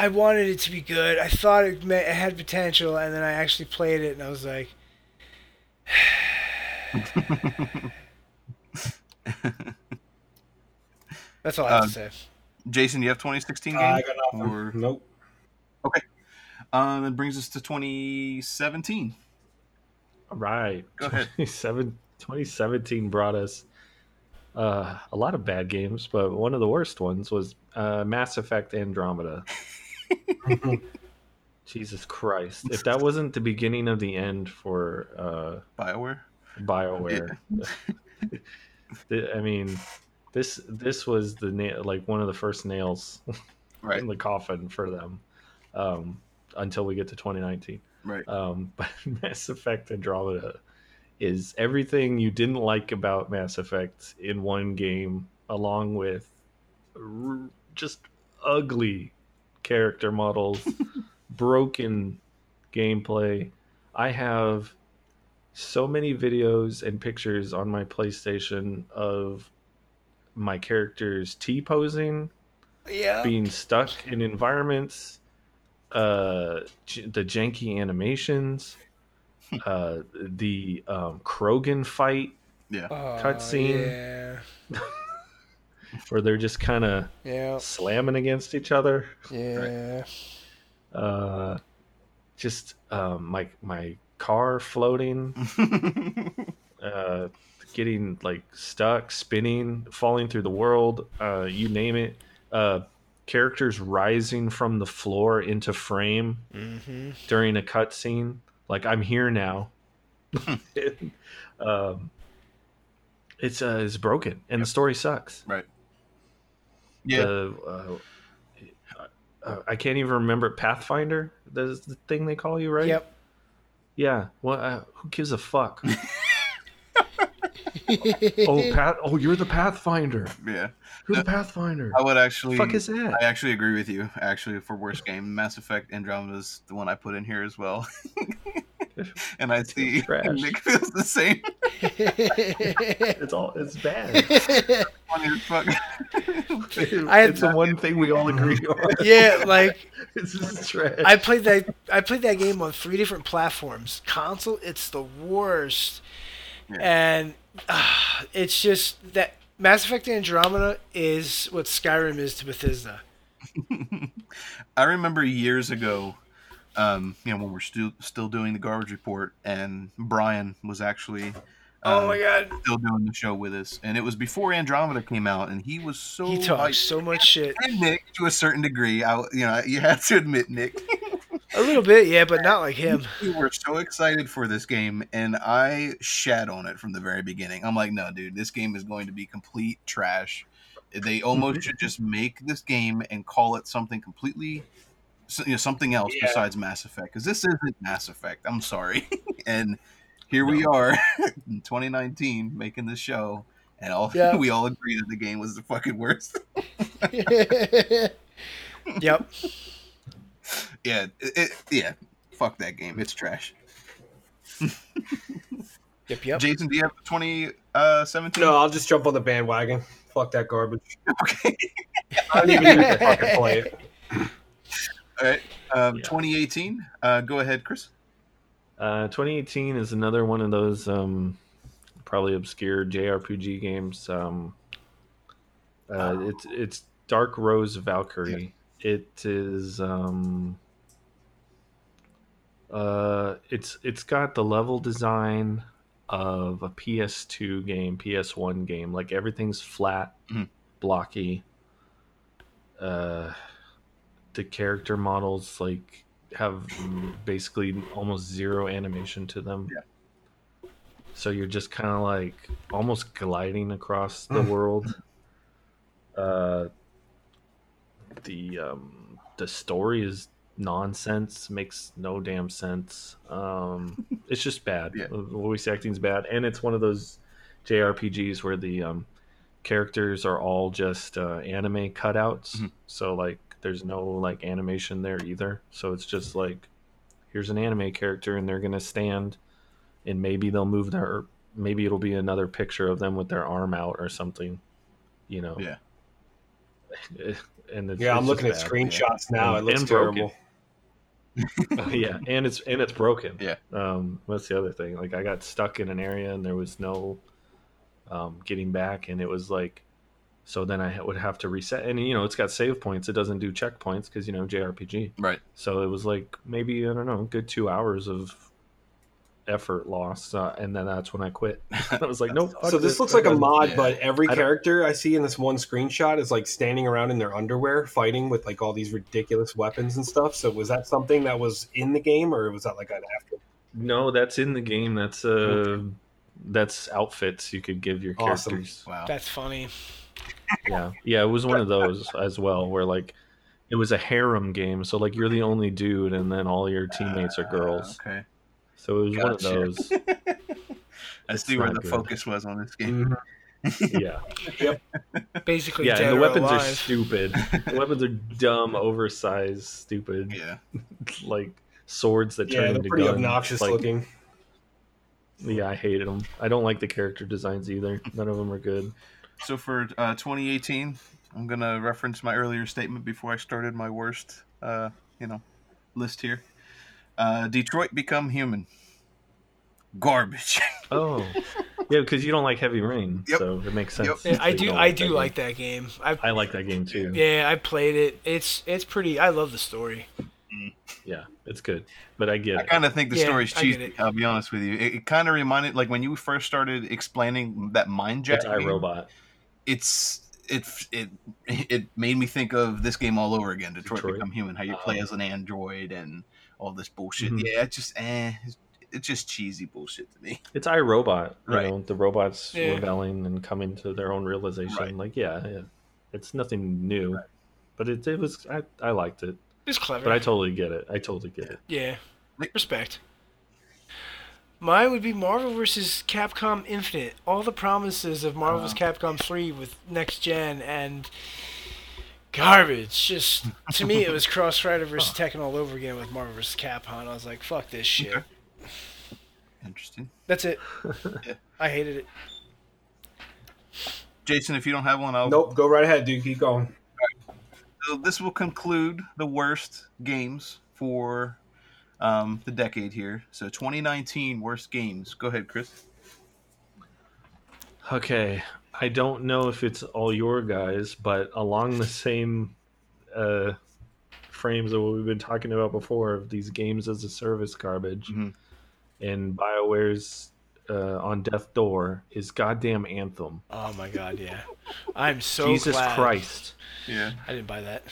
I wanted it to be good. I thought it, ma- it had potential, and then I actually played it, and I was like, "That's all I have Um, to say." Jason, you have 2016 uh, game? I got nothing. Or- Nope. Okay. Um, it brings us to 2017. All right. Go ahead. 2017 brought us Uh, a lot of bad games, but one of the worst ones was uh, Mass Effect Andromeda. Jesus Christ! If that wasn't the beginning of the end for uh, Bioware. Bioware, th- I mean, this this was the na- like one of the first nails Right. in the coffin for them um, until we get to 2019. Right. Um, but Mass Effect Andromeda is everything you didn't like about Mass Effect in one game, along with r- just ugly character models, broken gameplay. I have so many videos and pictures on my PlayStation of my characters T posing, Yeah. being stuck in environments, uh, j- the janky animations, uh, the um, Krogan fight yeah, cutscene. Yeah. where they're just kind of Yeah. slamming against each other. Yeah. Uh, just um, my my car floating, uh, getting like stuck, spinning, falling through the world. Uh, you name it. Uh, characters rising from the floor into frame Mm-hmm. during a cutscene. Like I'm here now. um, it's uh, it's broken, and the story sucks. right. Yeah. The, uh, uh, I can't even remember Pathfinder. That's the thing they call you, right? Yep. Yeah. Well, uh, who gives a fuck? oh, Pat. Oh, you're the Pathfinder. yeah. You're the Pathfinder. I would actually. fuck is that? I actually agree with you. Actually, for worst game, Mass Effect Andromeda is the one I put in here as well. and I see Trash. Nick feels the same. It's all. It's bad. Funny as fuck. I had it's the one thing we all agree on. yeah, like It's just trash. I played that. I played that game on three different platforms. Console, it's the worst, Yeah. and uh, it's just that Mass Effect Andromeda is what Skyrim is to Bethesda. I remember years ago, um, you know, when we're still still doing the garbage report, and Brian was actually Oh um, my god, still doing the show with us, and it was before Andromeda came out, and he was so he talks so much shit. And Nick, to a certain degree, I, you know, you have to admit, Nick, A little bit, yeah, but not like him. we were so excited for this game, and I shat on it from the very beginning. I'm like, no, dude, this game is going to be complete trash. They almost should just make this game and call it something completely, you know, something else Yeah. besides Mass Effect, because this isn't Mass Effect. I'm sorry, and here we are in 2019 making this show, and all Yeah. we all agree that the game was the fucking worst. yep. Yeah, it, it, yeah, fuck that game. It's trash. Yep. Yep. Jason, do you have 2017? No, I'll just jump on the bandwagon. Fuck that garbage. Okay. I don't even need to fucking play it. All right. Um, Yeah. 2018. Uh, go ahead, Chris. Uh, 2018 is another one of those um, probably obscure JRPG games. Um, uh, it's it's Dark Rose Valkyrie. It is um, uh, it's it's got the level design of a PS2 game, PS1 game. Like everything's flat, Mhm. blocky. Uh, the character models like have basically almost zero animation to them. Yeah. So you're just kind of like almost gliding across the world. Uh, the um, the story is nonsense, makes no damn sense. Um, it's just bad. Yeah. Voice acting's bad, and it's one of those JRPGs where the um, characters are all just uh, anime cutouts. Mhm. So like, there's no like animation there either. So it's just like, here's an anime character, and they're gonna stand, and maybe they'll move their, maybe it'll be another picture of them with their arm out or something, you know. Yeah. And it's, Yeah, I'm it's looking at just bad. screenshots now. It looks and broken. terrible. Oh, yeah, and it's and it's broken. Yeah. Um, that's the other thing. Like I got stuck in an area and there was no um, getting back, and it was like, so then I would have to reset. And you know, it's got save points. It doesn't do checkpoints because you know JRPG. Right. So it was like maybe I don't know, a good two hours of effort lost, uh, and then that's when I quit. I was like, nope. So this looks like a I'm done. mod, Yeah. but every I don't- character I see in this one screenshot is like standing around in their underwear fighting with like all these ridiculous weapons and stuff. So was that something that was in the game or was that like an after? No, that's in the game. That's uh, that's outfits you could give your Awesome. characters. Wow. That's funny. Yeah, yeah, it was one of those as well, where like it was a harem game. So like you're the only dude, and then all your teammates are girls. Ah, okay. So it was one of those. I It's see where the good. focus was on this game. Mm-hmm. Yeah, yep. Basically, yeah, and the or weapons are stupid. The weapons are dumb, oversized, stupid, Yeah. like swords that turn Yeah, they're into pretty guns. obnoxious Like, looking. Yeah, I hated them. I don't like the character designs either. None of them are good. So for uh, 2018, I'm gonna reference my earlier statement before I started my worst, uh, you know, list here. Uh, Detroit Become Human. Garbage. Oh, yeah, because you don't like Heavy Rain, Yep. so it makes sense. Yep. Yeah, I that you do. don't I that do game. like that game. I I like that game too. yeah, I played it. It's it's pretty. I love the story. Yeah, it's good, but I get I kind of think the Yeah, story's cheesy. I'll be honest with you. It, it kind of reminded, like when you first started explaining that MindJack. It's game, iRobot. It's it it it made me think of this game all over again. Detroit, Detroit? Become Human. How you play Oh. as an android and all this bullshit. Mhm. Yeah, it's just eh. It's, it's just cheesy bullshit to me. It's iRobot. You Right. know, the robots Yeah. rebelling and coming to their own realization. Right. Like, yeah, yeah, it's nothing new, but it, it was. I, I liked it, It's clever. but I totally get it. I totally get it. yeah, Nick? respect. Mine would be Marvel vs. Capcom Infinite. All the promises of Marvel vs. Capcom 3 with next gen and garbage. Just to me, it was Cross Rider versus Tekken all over again with Marvel vs. Capcom. I was like, fuck this shit. Okay. Interesting. That's it. Yeah. I hated it. Jason, if you don't have one, I'll. Nope, go right ahead, dude. Keep going. So this will conclude the worst games for um, the decade here. So 2019 worst games. Go ahead, Chris. Okay, I don't know if it's all your guys, but along the same uh, frames of what we've been talking about before of these games as a service garbage, Mhm. and Bioware's uh, on Death Door is goddamn Anthem. Oh my god, yeah. I'm so Jesus glad Christ. Yeah. I didn't buy that.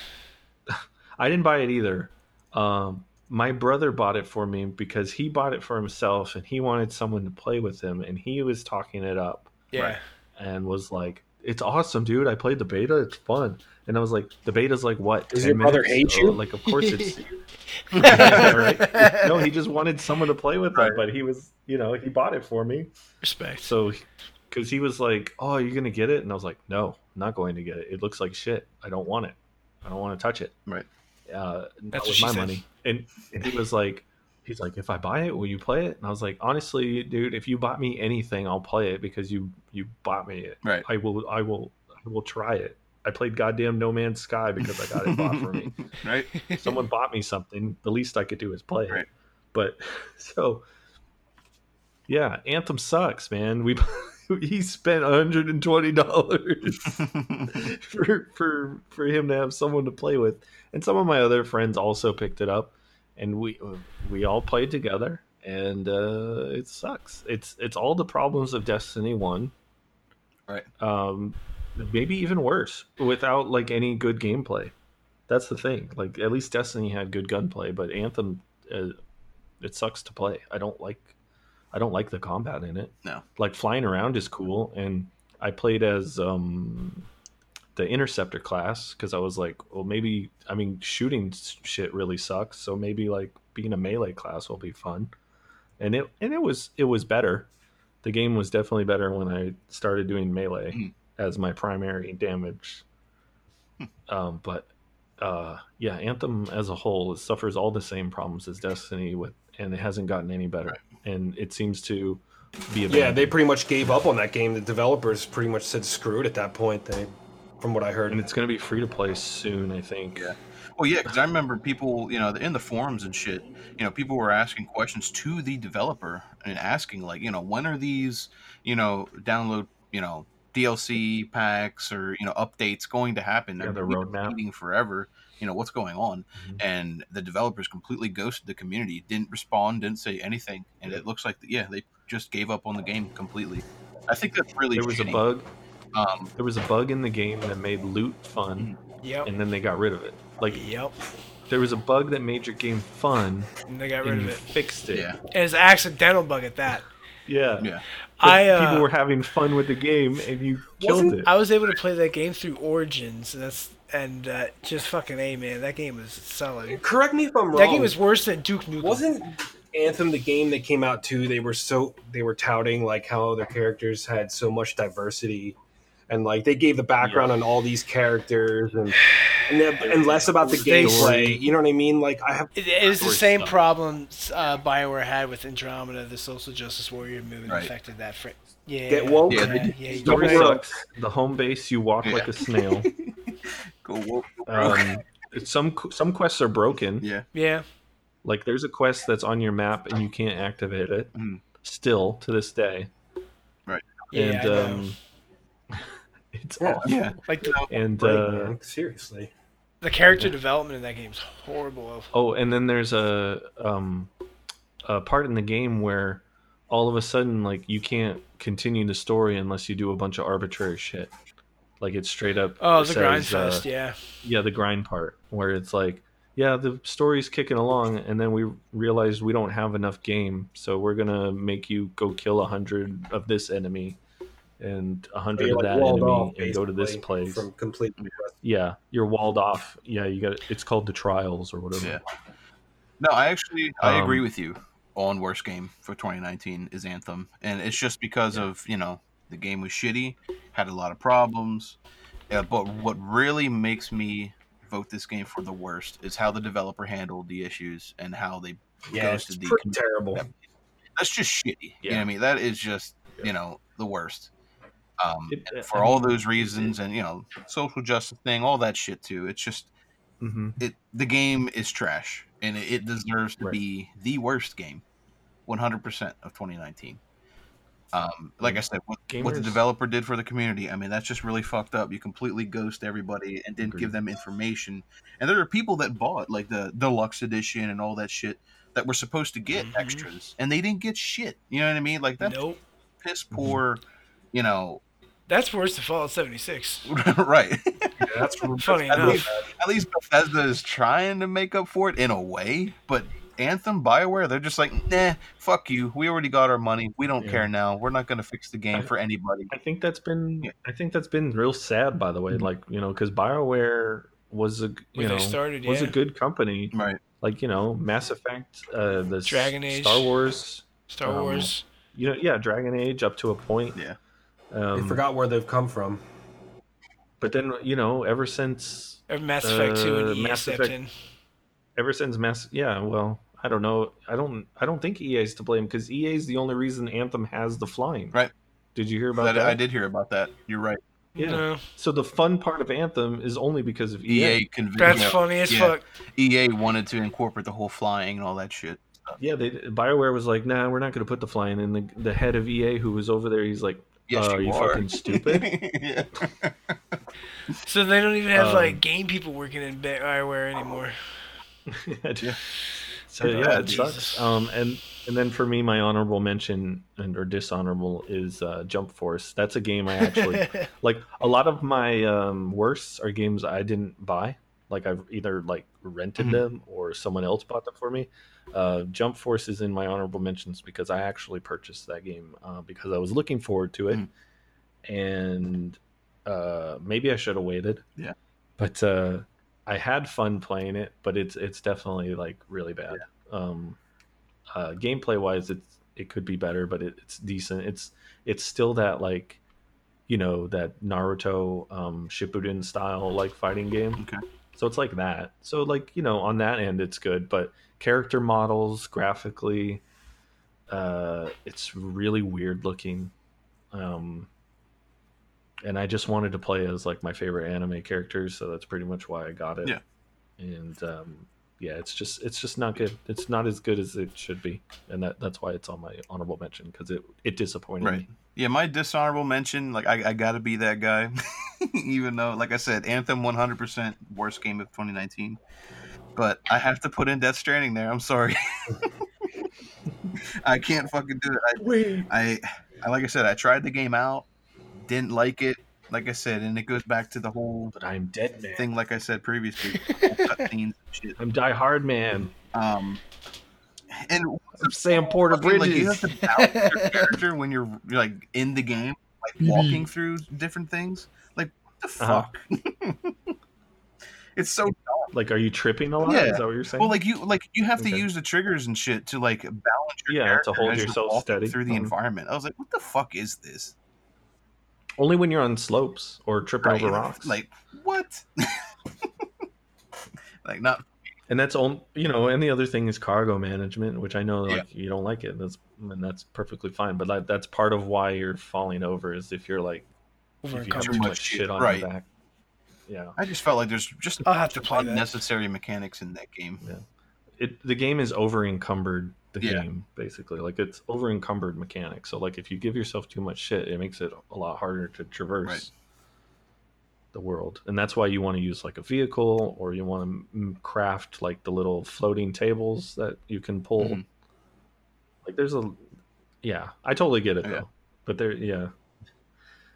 I didn't buy it either. Um, my brother bought it for me because he bought it for himself and he wanted someone to play with him and he was talking it up Yeah. Right. and was like, "It's awesome, dude! I played the beta. It's fun." And I was like, "The beta's like what? Does your brother minutes?" hate you? Oh, Like, of course it's Yeah, right. no. He just wanted someone to play with Right. him, but he was, you know, he bought it for me. Respect. So, because he was like, "Oh, you're gonna get it," and I was like, "No, I'm not going to get it. It looks like shit. I don't want it. I don't want to touch it." Right. Uh, That's not what with my said. money. And, he was like, "He's like, if I buy it, will you play it?" And I was like, "Honestly, dude, if you bought me anything, I'll play it because you you bought me it. Right. I will I will I will try it. I played goddamn No Man's Sky because I got it bought for me." right. someone bought me something, the least I could do is play it. Right. But so yeah, Anthem sucks, man. We he spent hundred and twenty dollars for for for him to have someone to play with, and some of my other friends also picked it up, and we we all played together, and uh, it sucks. It's it's all the problems of Destiny One. Right. Um, maybe even worse without like any good gameplay. That's the thing. Like at least Destiny had good gunplay, but Anthem, uh, it sucks to play. I don't like, I don't like the combat in it. No. Like flying around is cool, and I played as um, the interceptor class because I was like, well, maybe I mean shooting shit really sucks, so maybe like being a melee class will be fun. And it and it was it was better. The game was definitely better when I started doing melee Mhm. as my primary damage. Um, but uh, yeah, Anthem as a whole it suffers all the same problems as Destiny with, and it hasn't gotten any better. And it seems to be a Yeah, they pretty much gave up on that game. The developers pretty much said screw it at that point. They, from what I heard. and it's going to be free to play soon. I think. Yeah. Well, yeah, because I remember people, you know, in the forums and shit, you know, people were asking questions to the developer and asking, like, you know, when are these, you know, download, you know, DLC packs or you know updates going to happen? Yeah, the We've roadmap. waiting forever, you know what's going on Mhm. and the developers completely ghosted the community didn't respond didn't say anything and it looks like yeah they just gave up on the game completely i think that's really There was a bug. um There was a bug in the game that made loot fun, Yep. and then they got rid of it. Like Yep. there was a bug that made your game fun, And they got rid and of it. fixed it. yeah And it's an accidental bug at that. Yeah. yeah I uh, people were having fun with the game, and you killed it. I was able to play that game through Origins, and that's and uh, just fucking a man. That game was solid. Correct me if I'm wrong. That game was worse than Duke Nukem. Wasn't Anthem the game that came out too? They were so they were touting like how their characters had so much diversity, and like they gave the background on all these characters and and, the- and less about the They- gameplay. You know what I mean? Like I have It, it was the same stuff. problems uh, Bioware had with Andromeda, the social justice warrior movement Right. affected that. Fr- yeah, Get woke. Yeah, Yeah, they- yeah, Story right. sucks. The home base, you walk like a snail. go woke, go. Um, some some quests are broken. yeah yeah. Like there's a quest that's on your map and you can't activate it. Mhm. Still to this day. Yeah, and I know. um, it's Yeah. awful. yeah like the, And Right, uh, man. seriously. the character development in that game is horrible. oh, and then there's a um, a part in the game where all of a sudden like you can't continue the story unless you do a bunch of arbitrary shit. Like it's straight up. Oh, the says, grind uh, fest. yeah, yeah the grind part where it's like yeah the story's kicking along and then we realized we don't have enough game so we're gonna make you go kill a hundred of this enemy and a hundred of like that walled enemy off and go to this place from completely. yeah you're walled off yeah you got it's called the trials or whatever Yeah. No, I actually I Um, agree with you on worst game for 2019 is Anthem, and it's just because of you know the game was shitty, had a lot of problems. Yeah, but what really makes me vote this game for the worst is how the developer handled the issues and how they Yeah, it's the. pretty terrible. That's just shitty. You know what I mean? That is just you know the worst. Um, It- and I for all those reasons, and you know, social justice thing, all that shit too. It's just hmm it the game is trash and it, it deserves to Right. be the worst game 100% of 2019 um, like i said what, what the developer did for the community i mean that's just really fucked up you completely ghost everybody and didn't Agreed. give them information and there are people that bought like the deluxe edition and all that shit that were supposed to get Mhm. extras and they didn't get shit you know what i mean like that nope. piss Mm-hmm. poor you know That's worse than Fallout 76. right Yeah, that's Funny At enough. least, at least Bethesda is trying to make up for it in a way, but Anthem, Bioware, they're just like, nah, fuck you. We already got our money. We don't Yeah. care now. We're not going to fix the game for anybody. i think that's been Yeah. i think that's been real sad by the way like you know because bioware was a you When they know started, was yeah. a good company Right. like you know Mass Effect, uh, the s- Dragon Age. Star Wars. Star Um, Wars. You know, yeah, Dragon Age up to a point. Yeah. Um, They forgot where they've come from. But then you know, ever since Or Mass Effect 2 and uh, Mass Effect- in. ever since Mass, yeah. Well, I don't know. I don't. I don't think EA is to blame because EA is the only reason Anthem has the flying. Right. Did you hear about That, that? I did hear about that. You're right. Yeah. No, So the fun part of Anthem is only because of EA. EA convinced that's yeah, funny as yeah. fuck. EA wanted to incorporate the whole flying and all that shit. Yeah, they Bioware was like, "Nah, we're not going to put the flying." And the the head of EA, who was over there, he's like, Yes, uh, you are you are. fucking stupid?" So they don't even have Um, like game people working in Bioware anymore. Yeah. So Oh, yeah, it Jesus. sucks. Um, and and then for me, my honorable mention and or dishonorable is uh, Jump Force. That's a game I actually like. A lot of my um, worsts are games I didn't buy. Like I've either like rented Mhm. them or someone else bought them for me. Uh, Jump Force is in my honorable mentions because I actually purchased that game uh, because I was looking forward to it, Mhm. and uh, maybe I should have waited. Yeah. but uh, I had fun playing it, but it's it's definitely like really bad. Um, uh, gameplay wise, it's it could be better, but it, it's decent. It's it's still that like, you know, that Naruto um, Shippuden style like fighting game. Okay. So it's like that. So like you know, on that end, it's good, but character models graphically, uh, it's really weird looking. Um, and I just wanted to play as like my favorite anime characters, so that's pretty much why I got it. Yeah. And um, yeah, it's just it's just not good. It's not as good as it should be, and that that's why it's on my honorable mention because it it disappointed Right. me. Yeah, my dishonorable mention, like I, I gotta be that guy, even though, like I said, Anthem 100% worst game of 2019. But I have to put in Death Stranding there. I'm sorry, I can't fucking do it. I, I, I, like I said, I tried the game out, didn't like it. Like I said, and it goes back to the whole But I'm dead man. thing, like I said previously, the whole cutscenes and shit. I'm Die Hard Man. Um, and I'm Sam Porter fucking, like, you have to balance your character when you're, you're like in the game, like walking through different things. Like what the Uh-huh. fuck? it's so dumb. Like, are you tripping a lot? Yeah. Is that what you're saying? Well, like you like you have to use the triggers and shit to like balance your Yeah, to character hold as you're yourself steady. through the Um, environment. I was like, what the fuck is this? Only when you're on slopes or tripping Right, over rocks. Like what? like not and that's on you know and the other thing is cargo management which i know like Yeah. you don't like it that's and that's perfectly fine but like, that's part of why you're falling over is if you're like Over if you have Too too much much shit, shit on right. your back yeah I just felt like there's just I'll have to play that. mechanics in that game. Yeah. it the game is over encumbered the Yeah. game basically like it's over encumbered mechanics so like if you give yourself too much shit it makes it a lot harder to traverse Right. the world and that's why you want to use like a vehicle or you want to craft like the little floating tables that you can pull Mhm. like there's a yeah i totally get it Yeah. though but there yeah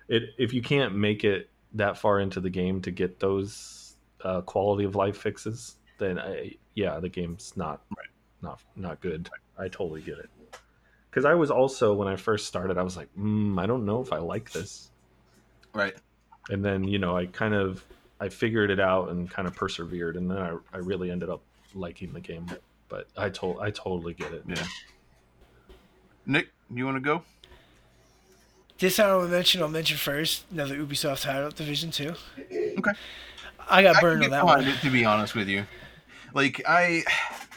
it if you can't make it that far into the game to get those uh, quality of life fixes then I, yeah the game's not Right. not not good i totally get it because i was also when i first started i was like mm, i don't know if i like this Right. and then you know i kind of i figured it out and kind of persevered and then i, I really ended up liking the game but i told i totally get it Yeah. Nick, you want to go? This I Dishonorable mention, I'll mention first. Another Ubisoft title, Division Two. Okay. I got burned can on that one. it, to be honest with you. Like I,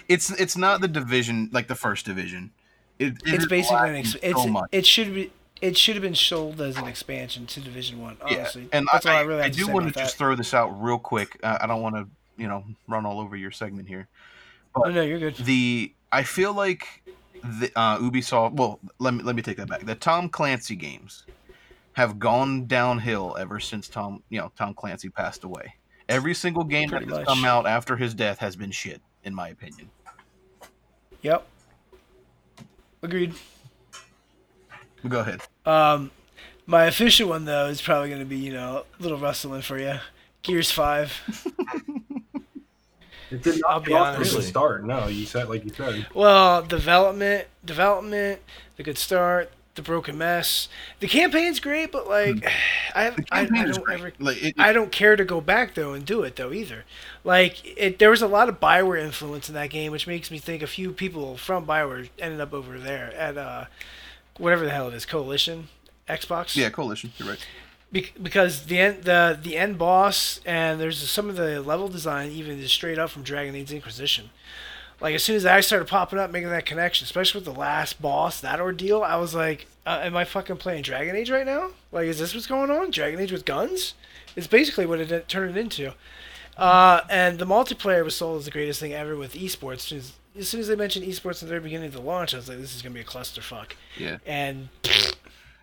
it's it's not the division like the first division. It, it It's basically an ex- it's it should be it should have been sold as an expansion to Division One. Honestly, yeah, and that's I, all I, I, really I to do want to just that. throw this out real quick. Uh, I don't want to, you know, run all over your segment here. Oh no, you're good. The I feel like the uh, Ubisoft. Well, let me let me take that back. The Tom Clancy games have gone downhill ever since Tom, you know, Tom Clancy passed away. Every single game Pretty that has much. come out after his death has been shit, in my opinion. Yep. Agreed. Go ahead. Um, my official one though is probably going to be you know a little rustling for you. Gears Five. It did I'll not be be off honest. from the start. No, you said like you said. Well, development, development, the good start, the broken mess. The campaign's great, but like, I, Hmm. The I, I don't ever, Like, it- I don't care to go back though and do it though either. Like, it there was a lot of Bioware influence in that game, which makes me think a few people from Bioware ended up over there at uh, whatever the hell it is, Coalition, Xbox. Yeah, Coalition. You're right. Be- because the end the the end boss and there's some of the level design even is straight up from Dragon Age Inquisition. Like as soon as I started popping up, making that connection, especially with the last boss, that ordeal, I was like, uh, "Am I fucking playing Dragon Age right now? Like, is this what's going on? Dragon Age with guns?" It's basically what it it turned into. Uh, and the multiplayer was sold as the greatest thing ever with esports. As soon as, as soon as they mentioned esports in the very beginning of the launch, I was like, "This is gonna be a clusterfuck." Yeah. And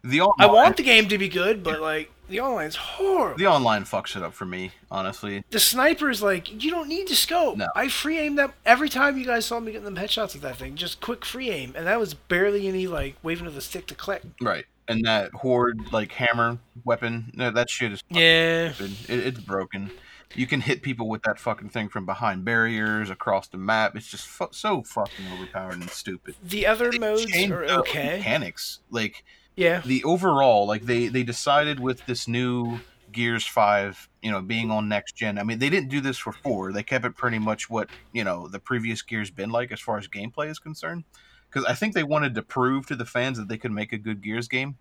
The I want the game to be good, but like the online's horrible. the online fucks it up for me, honestly. the sniper's like you don't need to scope. No. I free aim them every time you guys saw me getting them headshots with that thing. Just quick free aim, and that was barely any like waving of the stick to click. Right. And that horde like hammer weapon, no, that shit is Yeah. It, it's broken. You can hit people with that fucking thing from behind barriers across the map. It's just fu- so fucking overpowered and stupid. the other They modes are okay. Mechanics, like Yeah, the overall, like they they decided with this new Gears Five, you know, being on next gen. I mean, they didn't do this for four. They kept it pretty much what you know the previous Gears been like as far as gameplay is concerned. Because I think they wanted to prove to the fans that they could make a good Gears game,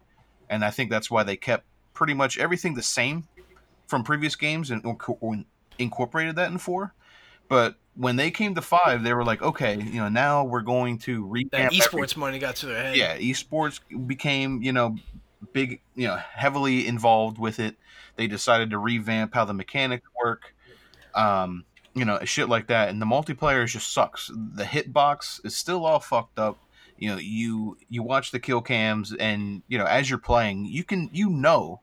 and I think that's why they kept pretty much everything the same from previous games and inco- incorporated that in four. But when they came to five, they were like, okay, you know, now we're going to that revamp everything esports money got to their head. yeah, esports became, you know, big, you know, heavily involved with it. They decided to revamp how the mechanics work, um, you know, shit like that. And the multiplayer just sucks. The hitbox is still all fucked up. you know you you watch the kill cams and you know as you're playing you can you know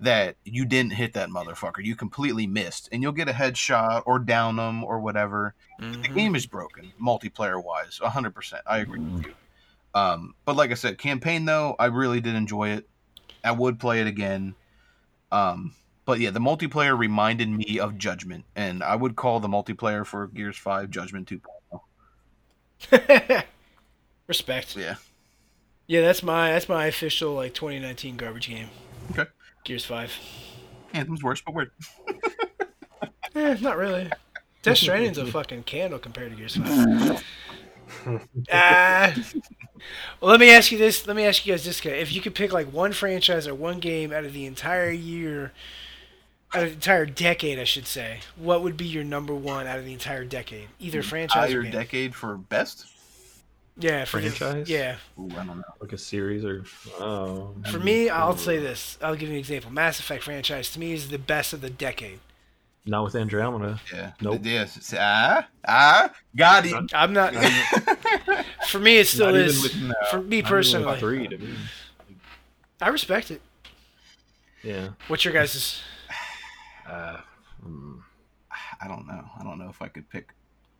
that you didn't hit that motherfucker you completely missed and you'll get a headshot or down them or whatever the Mhm. game is broken multiplayer wise 100% i agree with you um, but like i said campaign though i really did enjoy it i would play it again um, but yeah the multiplayer reminded me of judgment and i would call the multiplayer for gears 5 judgment 2.0 Respect. yeah Yeah, that's my that's my official like 2019 garbage game. Okay. Gears Five. anthem's worse but weird Eh, not really. Death Stranding's a fucking candle compared to Gears Five. Ah. well, let me ask you this. Let me ask you guys this: guy. If you could pick like one franchise or one game out of the entire year, out of the entire decade, I should say, what would be your number one out of the entire decade? Either franchise or game. decade for best Yeah, for Franchise? yeah. Ooh, i don't know Like a series or oh. For me, I'll say this. I'll give you an example. Mass Effect franchise to me is the best of the decade. Not with Andromeda. yeah Nope. yes ah ah got it I'm not. for me, it still Not is. with- for me Not even with personally, three to me. I respect it. Yeah. What's your guys'? Uh, mm, i don't know i don't know if i could pick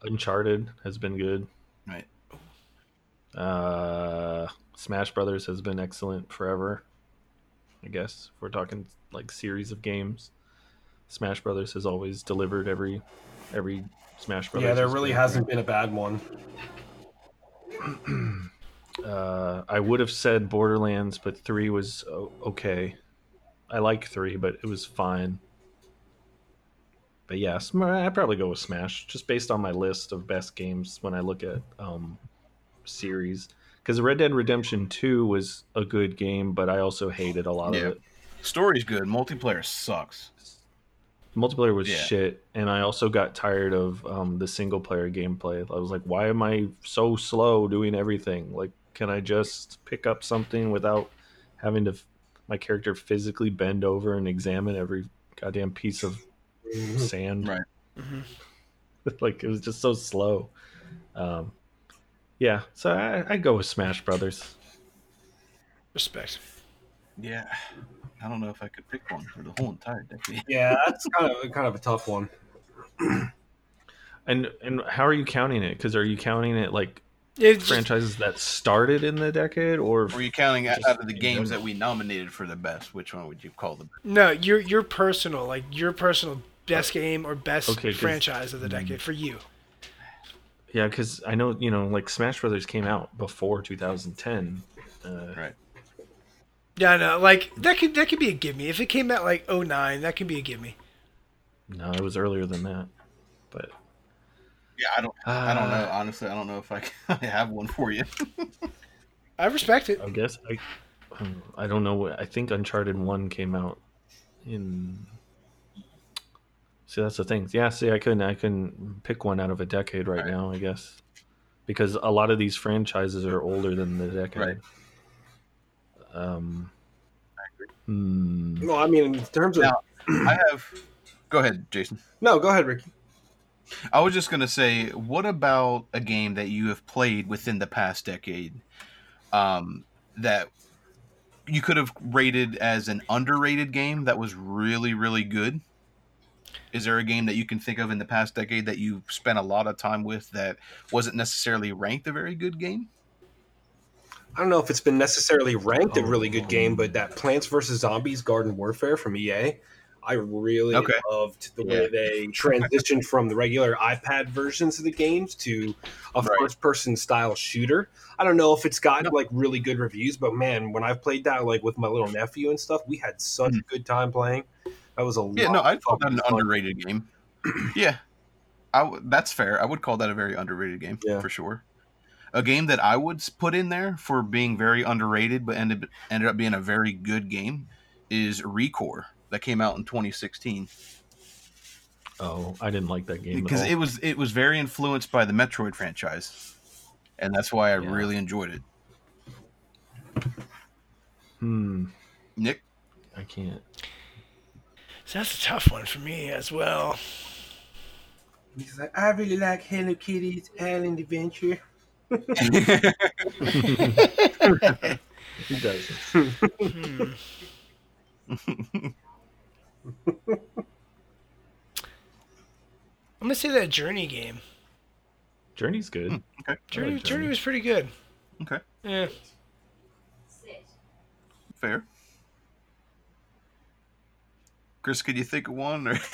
Uncharted has been good. right Uh, Smash Brothers has been excellent forever. I guess if we're talking like series of games, Smash Brothers has always delivered every every Smash Brothers. Yeah, there really been- hasn't been a bad one. Uh, I would have said Borderlands, but three was okay. I like three, but it was fine. But yeah, I'd probably go with Smash, just based on my list of best games when I look at um, series. Because Red Dead Redemption Two was a good game, but I also hated a lot Yeah. of it. story's good multiplayer sucks Multiplayer was Yeah. shit, and I also got tired of um, the single player gameplay. I was like, why am I so slow doing everything? Like, can I just pick up something without having to f- my character physically bend over and examine every goddamn piece of sand? Right. Mhm. like it was just so slow. Um, yeah, so I, I go with Smash Brothers. Respect. yeah i don't know if i could pick one for the whole entire decade Yeah, that's kind of kind of a tough one. And and how are you counting it? Because are you counting it like It's just- franchises that started in the decade, or were you counting out out of the games that we nominated for the best which one would you call the best no, your your personal like your personal best game or best Okay, 'cause- franchise of the mm. decade for you. Yeah, because I know you know, like Smash Brothers came out before 2010. Uh, right Yeah, no, like that could that could be a gimme. If it came out like 09, that could be a gimme. no, it was earlier than that. But yeah i don't i don't know uh, honestly i don't know if i, can, I have one for you I respect it. I guess I, um, I don't know. I think Uncharted One came out in. See, that's the thing. Yeah, see, I couldn't, I couldn't pick one out of a decade right, Right. now. I guess because a lot of these franchises are older than the decade. Right. Um. hmm. Well, I mean, in terms of Now- i have go ahead jason no, go ahead, Ricky. I was just gonna say, what about a game that you have played within the past decade, um, that you could have rated as an underrated game that was really, really good? Is there a game that you can think of in the past decade that you spent a lot of time with that wasn't necessarily ranked a very good game? I don't know if it's been necessarily ranked a oh. really good game, Oh. but that Plants vs Zombies Garden Warfare from EA, I really Okay. loved the way Yeah. they transitioned from the regular iPad versions of the games to a Right. first-person style shooter. I don't know if it's gotten No. like really good reviews, but man, when I've played that like with my little nephew and stuff, we had such a good time playing. That was a. Yeah, lot no, I'd call that an fun. underrated game. yeah, I w- that's fair. I would call that a very underrated game Yeah. for sure. A game that I would put in there for being very underrated, but ended ended up being a very good game, is ReCore that came out in 2016 Oh, I didn't like that game because it was it was very influenced by the Metroid franchise, and that's why I Yeah. really enjoyed it. hmm. Nick, I can't. So that's a tough one for me as well. He's like, I really like Hello Kitty's Island Adventure. He does. Hmm. I'm gonna say that Journey game. Journey's good. okay. Journey, like Journey Journey. was pretty good. Okay. Yeah. Fair. Chris, could you think of one? Or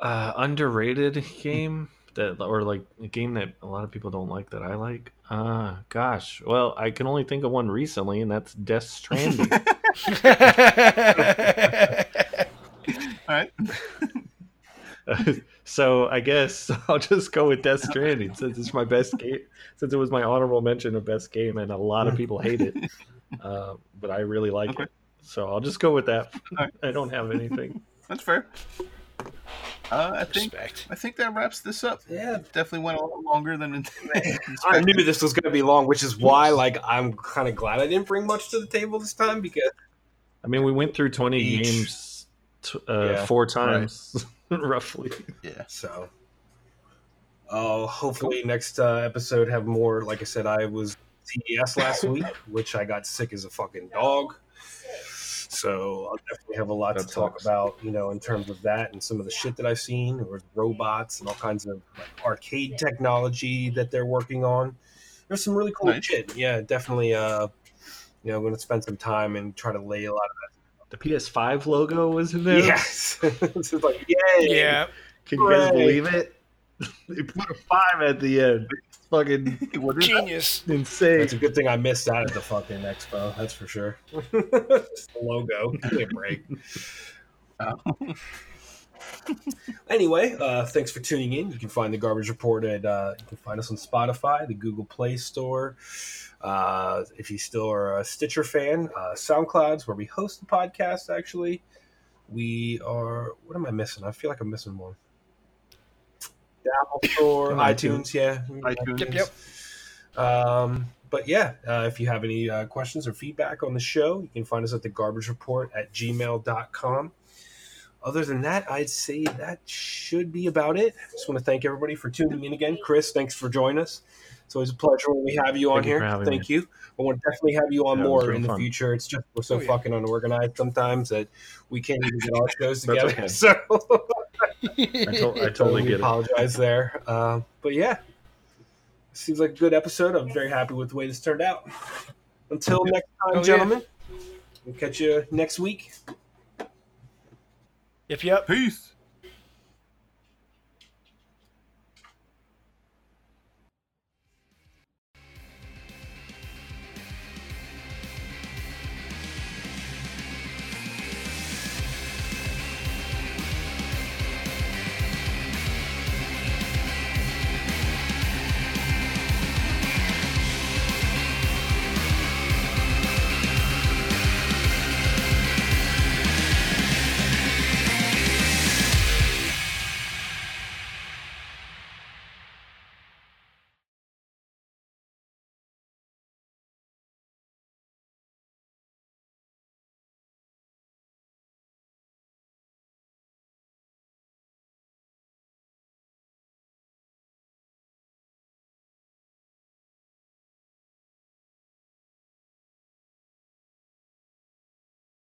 Uh, underrated game that, or like a game that a lot of people don't like that I like. Uh, gosh. Well, I can only think of one recently, and that's Death Stranding. all right. so I guess I'll just go with Death Stranding since it's my best game. Since it was my honorable mention of best game, and a lot of people hate it, uh, but I really like Okay. it. So I'll just go with that. Alright. I don't have anything. That's fair. Uh, I think Respect. I think that wraps this up. Yeah, Definitely went a lot longer than I expected. knew this was going to be long, which is why, like, I'm kind of glad I didn't bring much to the table this time because I mean, we went through twenty Each. games t- uh, Yeah. four times, roughly. Yeah. so. Uh, hopefully next uh, episode have more. Like I said, I was CES last week, which I got sick as a fucking dog. So I'll definitely have a lot That to talk sucks. about, you know, in terms of that and some of the shit that I've seen, or robots and all kinds of like, arcade technology that they're working on. There's some really cool Nice. shit. Yeah, definitely. Uh, you know, I'm going to spend some time and try to lay a lot of that. The PS5 logo was in there. Yes. it's just like, yay. Yeah. Can you guys believe it? they put a five at the end. It's fucking What is that? Genius. insane. It's a good thing I missed out at the fucking expo. That's for sure. The logo. Give me a break. Oh. Anyway, uh, thanks for tuning in. You can find the Garbage Report at uh, you can find us on Spotify, the Google Play Store. Uh, if you still are a Stitcher fan, uh, SoundCloud's where we host the podcast. Actually, we are. What am I missing? I feel like I'm missing one. The Apple Store, iTunes, iTunes. yeah, iTunes. Yep. Yep. Um, but yeah, uh, if you have any uh, questions or feedback on the show, you can find us at the garbage report at gmail.com. Other than that, I'd say that should be about it. Just want to thank everybody for tuning in again. Chris, thanks for joining us. It's always a pleasure when we have you on Thank here. having Thank you. I want to definitely have you on Yeah, more real in the fun. future. It's just we're so Oh, yeah. fucking unorganized sometimes that we can't even get our shows together. okay. So I, to- I totally we get it. apologize there. Uh, but yeah, seems like a good episode. I'm very happy with the way this turned out. Until next time, Oh, yeah. gentlemen, we'll catch you next week. Yep. Yep. Peace.